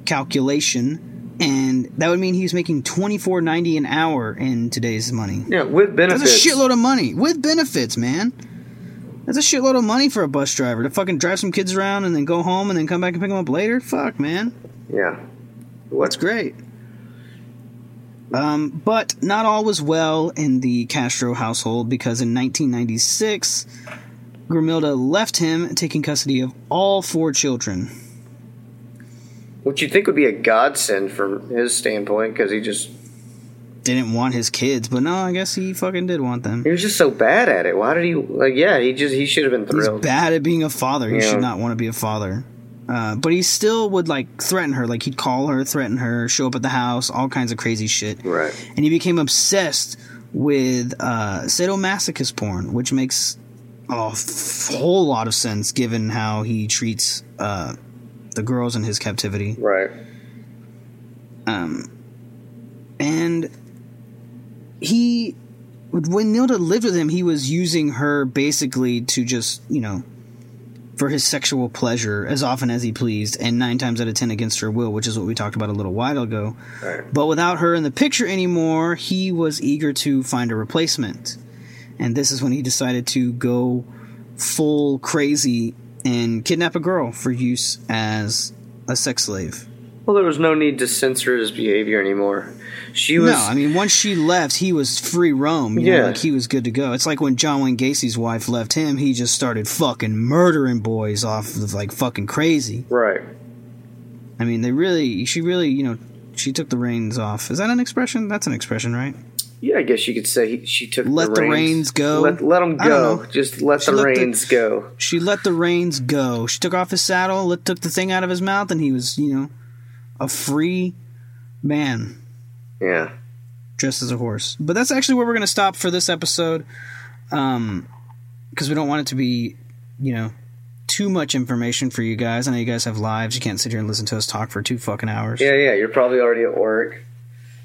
Speaker 6: calculation, and that would mean he was making twenty four ninety an hour in today's money.
Speaker 7: Yeah, with benefits.
Speaker 6: That's a shitload of money with benefits, man. That's a shitload of money for a bus driver to fucking drive some kids around and then go home and then come back and pick them up later. Fuck, man.
Speaker 7: Yeah.
Speaker 6: That's great. Um, but not all was well in the Castro household because in 1996, Grimilda left him taking custody of all four children.
Speaker 7: Which you think would be a godsend from his standpoint because he just
Speaker 6: Didn't want his kids, but no, I guess he fucking did want them.
Speaker 7: he was just so bad at it. Why did he like? Yeah, he just he should have been thrilled.
Speaker 6: He's bad at being a father. He
Speaker 7: Yeah.
Speaker 6: should not want to be a father. Uh, but he still would like threaten her. Like he'd call her, threaten her, show up at the house, all kinds of crazy shit.
Speaker 7: Right.
Speaker 6: And he became obsessed with uh, sadomasochist porn, which makes a f- whole lot of sense given how he treats uh, the girls in his captivity.
Speaker 7: Right.
Speaker 6: Um, and he, when Nilda lived with him, he was using her basically to just, you know, for his sexual pleasure as often as he pleased, and nine times out of ten against her will, which is what we talked about a little while ago.
Speaker 7: Right.
Speaker 6: But without her in the picture anymore, he was eager to find a replacement. And this is when he decided to go full crazy and kidnap a girl for use as a sex slave.
Speaker 7: Well, there was no need to censor his behavior anymore. She was.
Speaker 6: no, I mean once she left, he was free roam. You know,
Speaker 7: Yeah.
Speaker 6: like he was good to go. It's like when John Wayne Gacy's wife left him, he just started fucking murdering boys off of like fucking crazy.
Speaker 7: right.
Speaker 6: I mean, they really, she really, you know, she took the reins off. Is that an expression? That's an expression, right?
Speaker 7: Yeah, I guess you could say he, she took
Speaker 6: Let
Speaker 7: the
Speaker 6: the
Speaker 7: reins.
Speaker 6: reins go?
Speaker 7: Let, let them go. Just let
Speaker 6: She
Speaker 7: the
Speaker 6: let the-
Speaker 7: reins go.
Speaker 6: She let the reins go. She took off his saddle, let, took the thing out of his mouth, and he was, you know, a free man
Speaker 7: Yeah.
Speaker 6: dressed as a horse. But that's actually where we're going to stop for this episode, um, because we don't want it to be, you know, too much information for you guys. I know you guys have lives. You can't sit here and listen to us talk for two fucking hours.
Speaker 7: Yeah, yeah. You're probably already at work.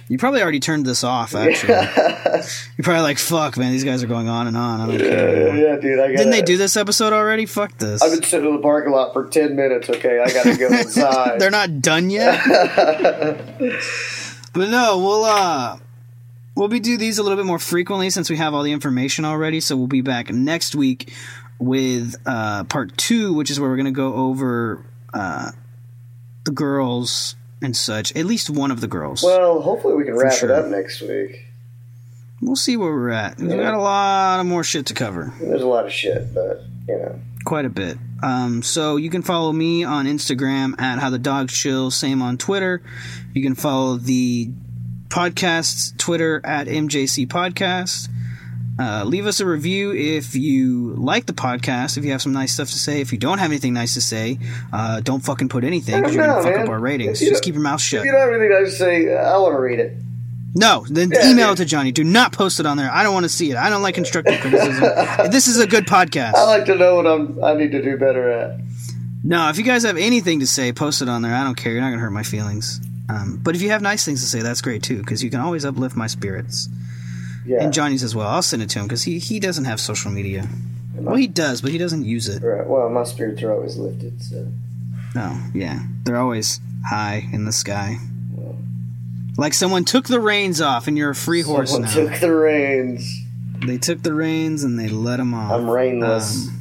Speaker 6: You probably already turned this off. Actually, you're probably like, "Fuck, man, these guys are going on and on." I don't care.
Speaker 7: Yeah, dude. I got.
Speaker 6: Didn't they do this episode already? Fuck this.
Speaker 7: I've been sitting in the parking lot for ten minutes. Okay, I gotta go inside.
Speaker 6: They're not done yet. but no, we'll uh we'll be do these a little bit more frequently since we have all the information already. So we'll be back next week with uh part two, which is where we're gonna go over uh the girls and such. At least one of the girls.
Speaker 7: well, hopefully we can wrap
Speaker 6: sure.
Speaker 7: it up next week.
Speaker 6: we'll see where we're at. We got a lot of more shit to cover.
Speaker 7: There's a lot of shit, but you know.
Speaker 6: quite a bit. Um, so you can follow me on Instagram at How the Dogs Chill. Same on Twitter. You can follow the Podcasts Twitter at MJC Podcast. Uh, leave us a review if you like the podcast. If you have some nice stuff to say. If you don't have anything nice to say, uh, don't fucking put anything because you're
Speaker 7: No,
Speaker 6: gonna fuck
Speaker 7: man.
Speaker 6: up our ratings. Just keep your mouth shut.
Speaker 7: If you don't have anything nice to say, I want to read it.
Speaker 6: No, then
Speaker 7: Yeah,
Speaker 6: email
Speaker 7: dude.
Speaker 6: it to Johnny. Do not post it on there. I don't want to see it. I don't like constructive criticism. this is a good podcast.
Speaker 7: I like to know what I'm. I need to do better at.
Speaker 6: No, if you guys have anything to say, post it on there. I don't care. You're not gonna hurt my feelings. Um, but if you have nice things to say, that's great too, because you can always uplift my spirits.
Speaker 7: Yeah.
Speaker 6: And Johnny's as well. I'll send it to him because he, he doesn't have social media. Well, he does, but he doesn't use it.
Speaker 7: Right. Well, my spirits are always lifted. So.
Speaker 6: No, yeah. They're always high in the sky. Like someone took the reins off and you're a free horse
Speaker 7: Someone
Speaker 6: now.
Speaker 7: took the reins.
Speaker 6: They took the reins and they let them off.
Speaker 7: I'm rainless.
Speaker 6: Um,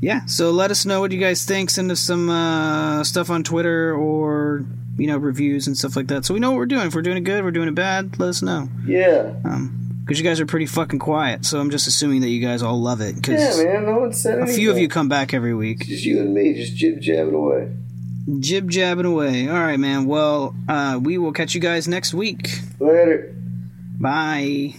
Speaker 6: yeah, so let us know what you guys think. Send us some uh, stuff on Twitter or you know reviews and stuff like that, so we know what we're doing. If we're doing it good, we're doing it bad. Let us know.
Speaker 7: yeah.
Speaker 6: Um, because you guys are pretty fucking quiet, so I'm just assuming that you guys all love it. Because
Speaker 7: Yeah, man. No one said anything.
Speaker 6: a few of you come back every week,
Speaker 7: Just you and me, just jib jabbing away.
Speaker 6: jib jabbing away. All right, man. Well, uh, we will catch you guys next week.
Speaker 7: Later.
Speaker 6: Bye.